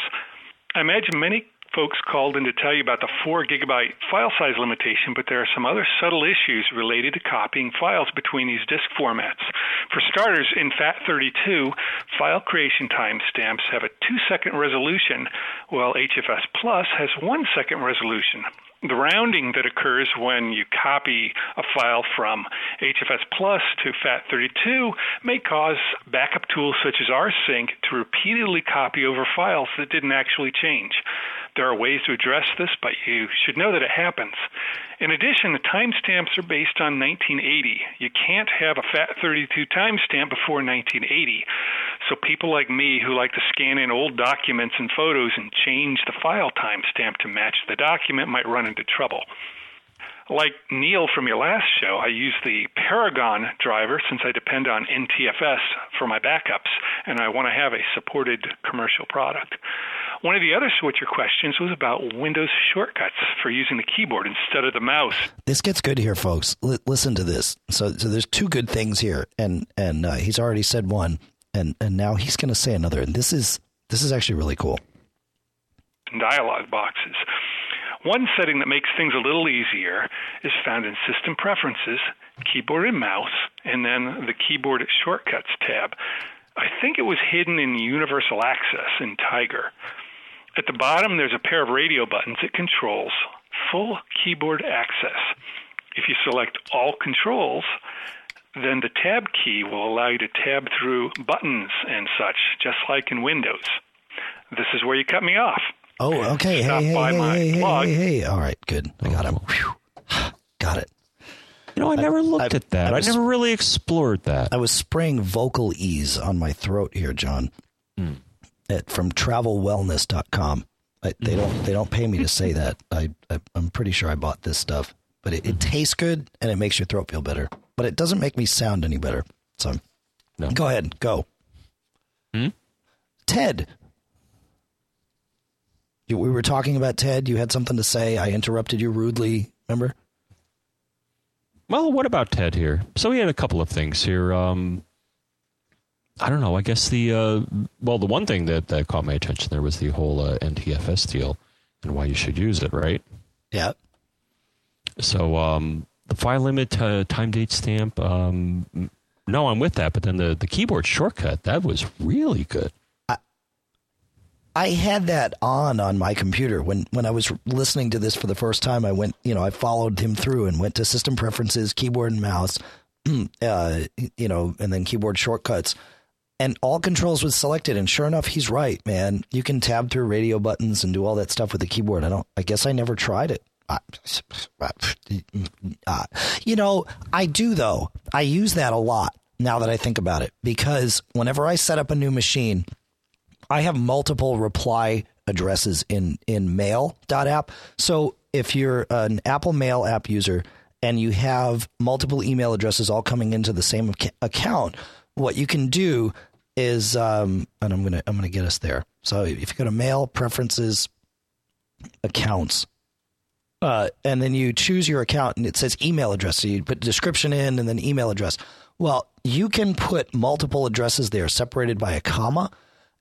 I imagine many folks called in to tell you about the 4 gigabyte file size limitation, but there are some other subtle issues related to copying files between these disk formats. For starters, in FAT32, file creation timestamps have a 2 second resolution, while HFS Plus has 1 second resolution the rounding that occurs when you copy a file from HFS Plus to FAT32 may cause backup tools such as rsync to repeatedly copy over files that didn't actually change. There are ways to address this, but you should know that it happens. In addition, the timestamps are based on 1980. You can't have a FAT32 timestamp before 1980. So people like me who like to scan in old documents and photos and change the file timestamp to match the document might run into trouble. Like Neil from your last show, I use the Paragon driver since I depend on NTFS for my backups and I want to have a supported commercial product. One of the other switcher questions was about Windows shortcuts for using the keyboard instead of the mouse. This gets good here, folks. L- listen to this. So, so there's two good things here, and and uh, he's already said one, and and now he's going to say another. And this is this is actually really cool. Dialog boxes. One setting that makes things a little easier is found in System Preferences, Keyboard and Mouse, and then the Keyboard Shortcuts tab. I think it was hidden in Universal Access in Tiger. At the bottom, there's a pair of radio buttons that controls full keyboard access. If you select all controls, then the tab key will allow you to tab through buttons and such, just like in Windows. This is where you cut me off. Oh, okay. Hey, hey, hey, hey, hey, hey, All right, good. I got him. got it. You know, I never looked I, at that. I, was, I, never really explored that. I was spraying vocal ease on my throat here, John. Hmm at, from travelwellness.com. I, they don't they don't pay me to say that. I, I am pretty sure I bought this stuff, but it, it, tastes good and it makes your throat feel better. But it doesn't make me sound any better. So no. go ahead, go. Hmm? Ted. You, we were talking about Ted. You had something to say. I interrupted you rudely. Remember? Well, what about Ted here? So he had a couple of things here. Um, I don't know. I guess the uh, well, the one thing that, that caught my attention there was the whole uh, NTFS deal and why you should use it, right? Yeah. So um, the file limit uh, time date stamp. Um, no, I'm with that. But then the the keyboard shortcut that was really good. I, had that on on my computer. When when I was listening to this for the first time. I went, you know, I followed him through and went to system preferences, keyboard and mouse, uh, you know, and then keyboard shortcuts. And all controls was selected and sure enough he's right man. You can tab through radio buttons and do all that stuff with the keyboard. I don't i guess i never tried it. You know i do though. I use that a lot now that i think about it because whenever i set up a new machine i have multiple reply addresses in in mail.app so if you're an apple mail app user and you have multiple email addresses all coming into the same account what you can do is, um, and I'm gonna I'm gonna get us there. So if you go to Mail Preferences, Accounts, uh, and then you choose your account, and it says email address. So you put description in, and then email address. Well, you can put multiple addresses there, separated by a comma,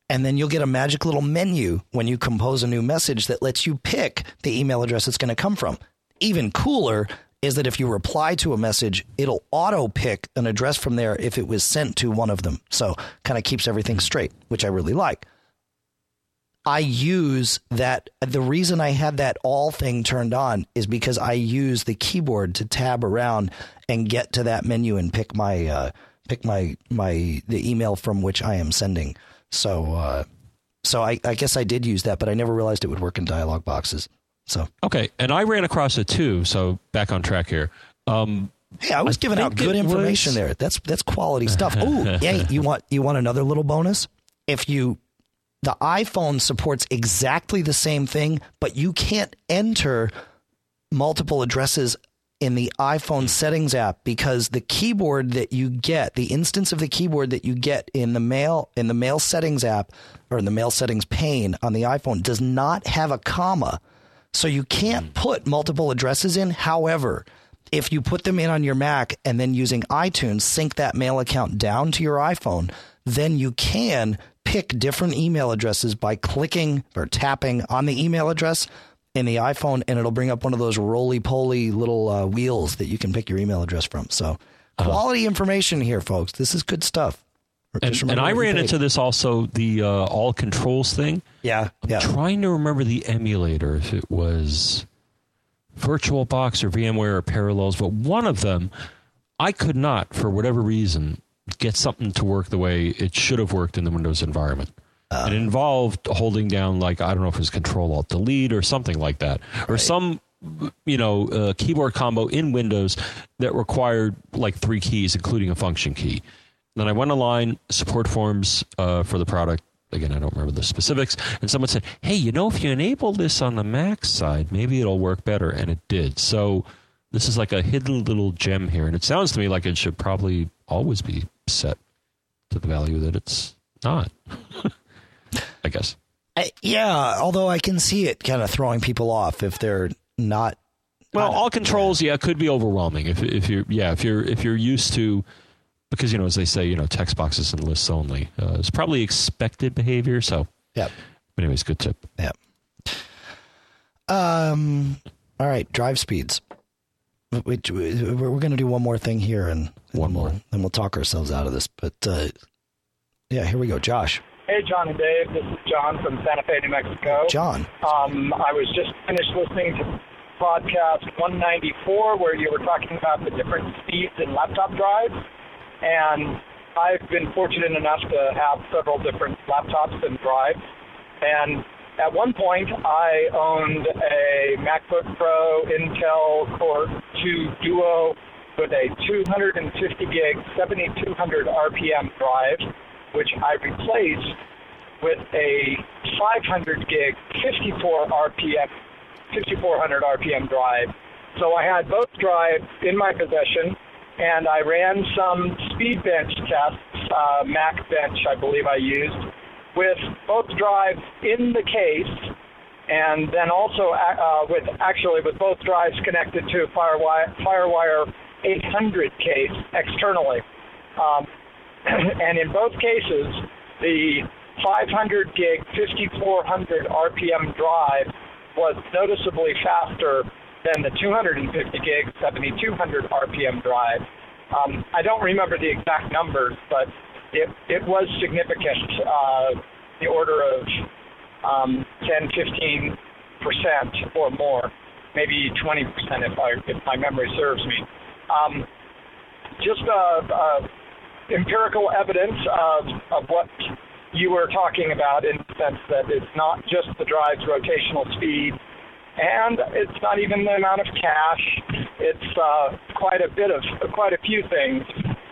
and then you'll get a magic little menu when you compose a new message that lets you pick the email address it's going to come from. Even cooler, is that if you reply to a message, it'll auto pick an address from there if it was sent to one of them. So kind of keeps everything straight, which I really like. I use that. The reason I had that all thing turned on is because I use the keyboard to tab around and get to that menu and pick my uh, pick my my the email from which I am sending. So uh, so I, I guess I did use that, but I never realized it would work in dialog boxes. So okay, and I ran across it too. So back on track here. Um, hey, I was I giving out good information was... there. That's that's quality stuff. Oh, yeah, you want you want another little bonus? If you the iPhone supports exactly the same thing, but you can't enter multiple addresses in the iPhone settings app because the keyboard that you get, the instance of the keyboard that you get in the mail in the mail settings app or in the mail settings pane on the iPhone does not have a comma. So you can't hmm. put multiple addresses in. However, if you put them in on your Mac and then using iTunes sync that mail account down to your iPhone, then you can pick different email addresses by clicking or tapping on the email address in the iPhone, and it'll bring up one of those roly poly little uh, wheels that you can pick your email address from. So, quality information here, folks. This is good stuff. And, and I ran into this also the uh, all controls thing. yeah, yeah. Trying to remember the emulator if it was VirtualBox or VMware or Parallels, but one of them I could not, for whatever reason, get something to work the way it should have worked in the Windows environment. It involved holding down like I don't know if it was Control Alt Delete or something like that, or some you know uh, keyboard combo in Windows that required like three keys, including a function key. Then I went online, support forms uh, for the product. Again, I don't remember the specifics. And someone said, "Hey, you know, if you enable this on the Mac side, maybe it'll work better." And it did. So this is like a hidden little gem here, and it sounds to me like it should probably always be set to the value that it's not. I guess. I- yeah, although I can see it kind of throwing people off if they're not. Well, all controls, yeah, could be overwhelming if if you're yeah if you're if you're used to because you know as they say you know text boxes and lists only uh, it's probably expected behavior. So, Yep. anyways, good tip. Yeah. Um. All right. Drive speeds. We, we're going to do one more thing here, and One more. we'll, then we'll talk ourselves out of this. But uh, yeah, here we go, Josh. Hey, John and Dave. This is John from Santa Fe, New Mexico. John. Um, I was just finished listening to podcast 194 where you were talking about the different speeds in laptop drives. And I've been fortunate enough to have several different laptops and drives. And at one point, I owned a MacBook Pro Intel Core 2 Duo with a 250 gig, 7200 RPM drive, which I replaced with a 500 gig, 54 RPM, 5400 RPM drive. So I had both drives in my possession, and I ran some speed bench tests, uh, Mac Bench, I believe I used, with both drives in the case, and then also uh, with actually with both drives connected to FireWire, FireWire 800 case externally. Um, and in both cases, the 500 gig 5400 RPM drive was noticeably faster than the 250 gig 7200 RPM drive. Um, I don't remember the exact numbers, but it, it was significant, uh, the order of um, 10, 15 percent or more, maybe 20 percent if, if my memory serves me. Um, just uh, uh, empirical evidence of, of what you were talking about in the sense that it's not just the drive's rotational speed and it's not even the amount of cache. It's uh, quite a bit of quite a few things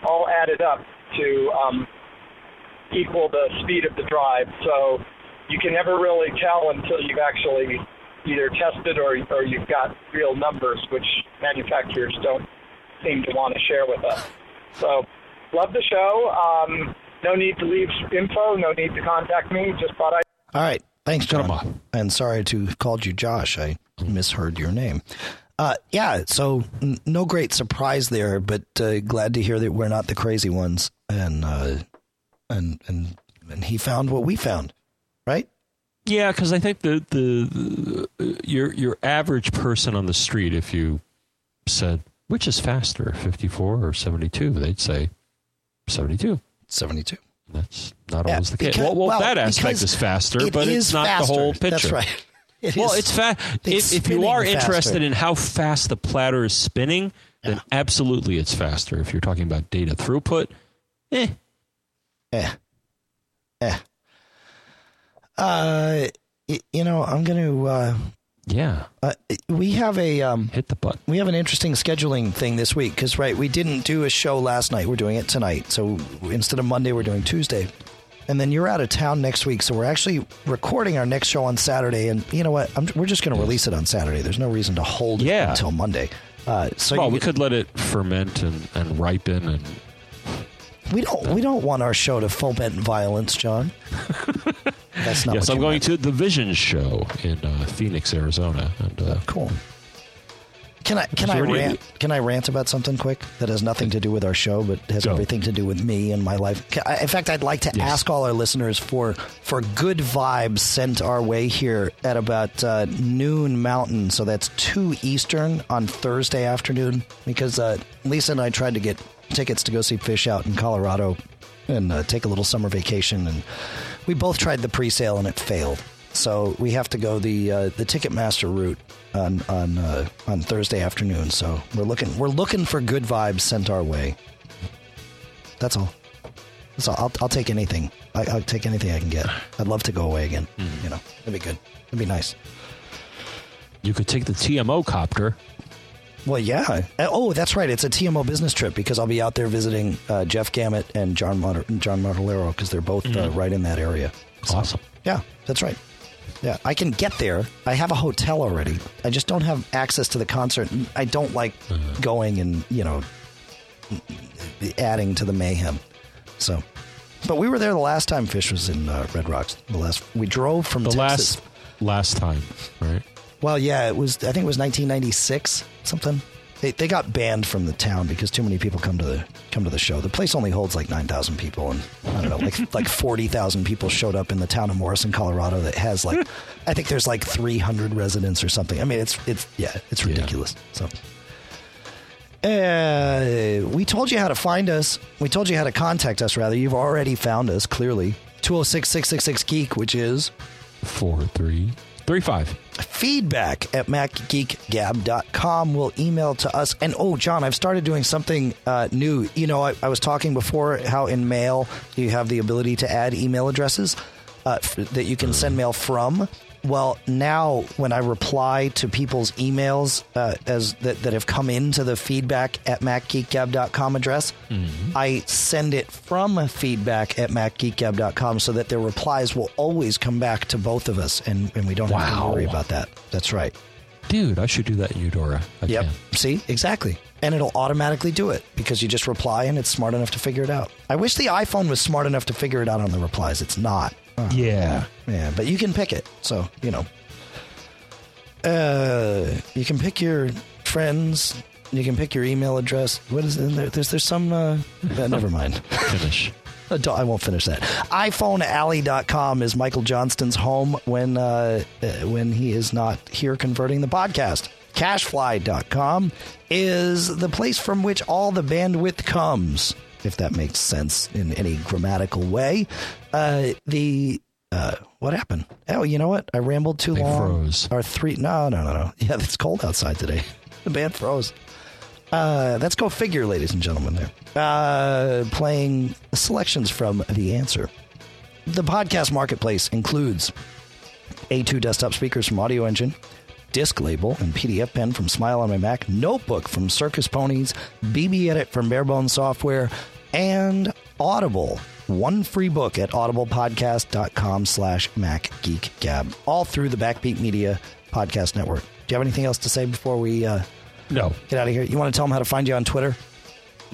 all added up to um, equal the speed of the drive. So you can never really tell until you've actually either tested or, or you've got real numbers, which manufacturers don't seem to want to share with us. So love the show. Um, no need to leave info. No need to contact me. Just thought I. All right. Thanks, Come John. And sorry to have called you Josh. I misheard your name. Uh, yeah, so n- no great surprise there, but uh, glad to hear that we're not the crazy ones. And uh, and and and he found what we found, right? Yeah, because I think the, the the your your average person on the street, if you said which is faster, fifty four or seventy two, they'd say seventy two. Seventy-two. That's not Yeah, always the case. Well, well, well, that aspect is faster, it but is it's not faster. the whole picture. That's right. It Well, is- it's fast. If, if you are spinning interested in how fast the platter is spinning, then absolutely it's faster. If you're talking about data throughput, eh. Eh. Eh. Uh, you know, I'm going to. Uh, Yeah, uh, we have a um, hit the button. we have an interesting scheduling thing this week because right, we didn't do a show last night. We're doing it tonight. So instead of Monday, we're doing Tuesday. And then you're out of town next week, so we're actually recording our next show on Saturday. And you know what? I'm, we're just going to release it on Saturday. There's no reason to hold it Yeah. until Monday. Uh, so well, we could let it ferment and, and ripen and we don't we don't want our show to foment violence, John. That's not. yes, what I'm going meant. to the Vision Show in uh, Phoenix, Arizona, and uh, Cool. Can I can I there any- rant? Can I rant about something quick that has nothing to do with our show, but has Go. everything to do with me and my life? I- In fact, I'd like to Yes. ask all our listeners for for good vibes sent our way here at about uh, noon Mountain, so that's two Eastern on Thursday afternoon. Because uh, Lisa and I tried to get tickets to go see Phish out in Colorado and uh, take a little summer vacation, and we both tried the pre-sale and it failed. So we have to go the uh, the Ticketmaster route on on uh, on Thursday afternoon. So we're looking we're looking for good vibes sent our way. That's all. That's all. I'll, I'll take anything. I, I'll take anything I can get. I'd love to go away again. You know, it'd be good. It'd be nice. You could take the TMO copter. Well, yeah. Uh, Oh, that's right. It's a TMO business trip because I'll be out there visiting uh, Jeff Gamet and John Moder- John Martellaro because they're both uh, right in that area. So, Awesome. Yeah, that's right. Yeah, I can get there. I have a hotel already. I just don't have access to the concert. I don't like going and you know adding to the mayhem. So, but we were there the last time Phish was in uh, Red Rocks. The last we drove from The Texas. last last time, right? Well, yeah, it was. I think it was 1996, something. They, they got banned from the town because too many people come to the come to the show. The place only holds like 9,000 people, and I don't know, like like 40,000 people showed up in the town of Morrison, Colorado. That has like, I think there's like 300 residents or something. I mean, it's it's yeah, it's ridiculous. So. Uh, we told you how to find us. We told you how to contact us, rather. You've already found us, clearly. 206 666 Geek, which is Four, three, three, five. Feedback at macgeekgab.com will email to us. And oh, John, I've started doing something uh, new. You know, I, I was talking before how in mail you have the ability to add email addresses uh, f- that you can send mail from. Well, now when I reply to people's emails uh, as that, that have come into the feedback at macgeekgab.com address, I send it from feedback at macgeekgab.com so that their replies will always come back to both of us and, and we don't have to worry about that. That's right. Dude, I should do that in Eudora. I Yep. can. See, exactly. And it'll automatically do it because you just reply and it's smart enough to figure it out. I wish the iPhone was smart enough to figure it out on the replies. It's not. Oh, Yeah. yeah, but you can pick it. So, you know. Uh, you can pick your friends. You can pick your email address. What is in there? There's there's some uh, uh, never mind. Finish. Uh, I won't finish that. iPhonealley.com is Michael Johnston's home when uh, uh, when he is not here converting the podcast. Cachefly.com is the place from which all the bandwidth comes, if that makes sense in any grammatical way. Uh, the uh, what happened? Oh, you know what? I rambled too They long. froze. Our three? No, no, no, no. Yeah, it's cold outside today. The band froze. Uh, let's go figure, ladies and gentlemen. There, uh, playing selections from the answer. The podcast marketplace includes A2 desktop speakers from Audioengine, Disc Label and PDFpen from Smile on My Mac, Notebook from Circus Ponies, BBEdit from Bare Bones Software, and Audible. One free book at audiblepodcast.com slash macgeekgab. All through the Backbeat Media Podcast Network. Do you have anything else to say before we uh, No. get out of here? You want to tell them how to find you on Twitter?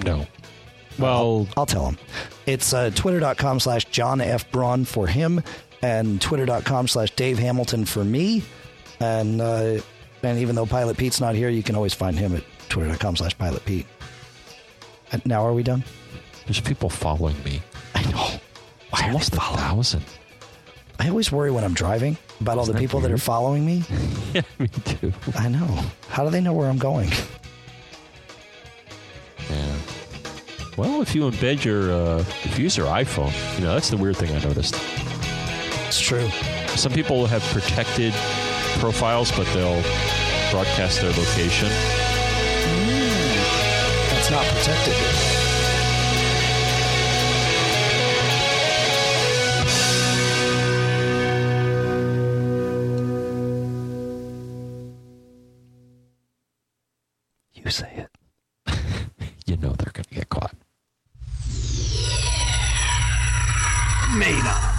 No. Well, I'll tell them. It's uh, twitter.com slash John F. Braun for him and twitter.com slash Dave Hamilton for me. And uh, and even though Pilot Pete's not here, you can always find him at twitter.com slash Pilot Pete. And now are we done? there's people following me. I know. It's almost a thousand. I always worry when I'm driving about all the Isn't that people that are following me. Yeah, me too. I know. How do they know where I'm going? Yeah. Well, if you embed your, uh, if you use your iPhone, you know, that's the weird thing I noticed. It's true. Some people have protected profiles, but they'll broadcast their location. Hmm. That's not protected. You say it. You know they're going to get caught. Made up.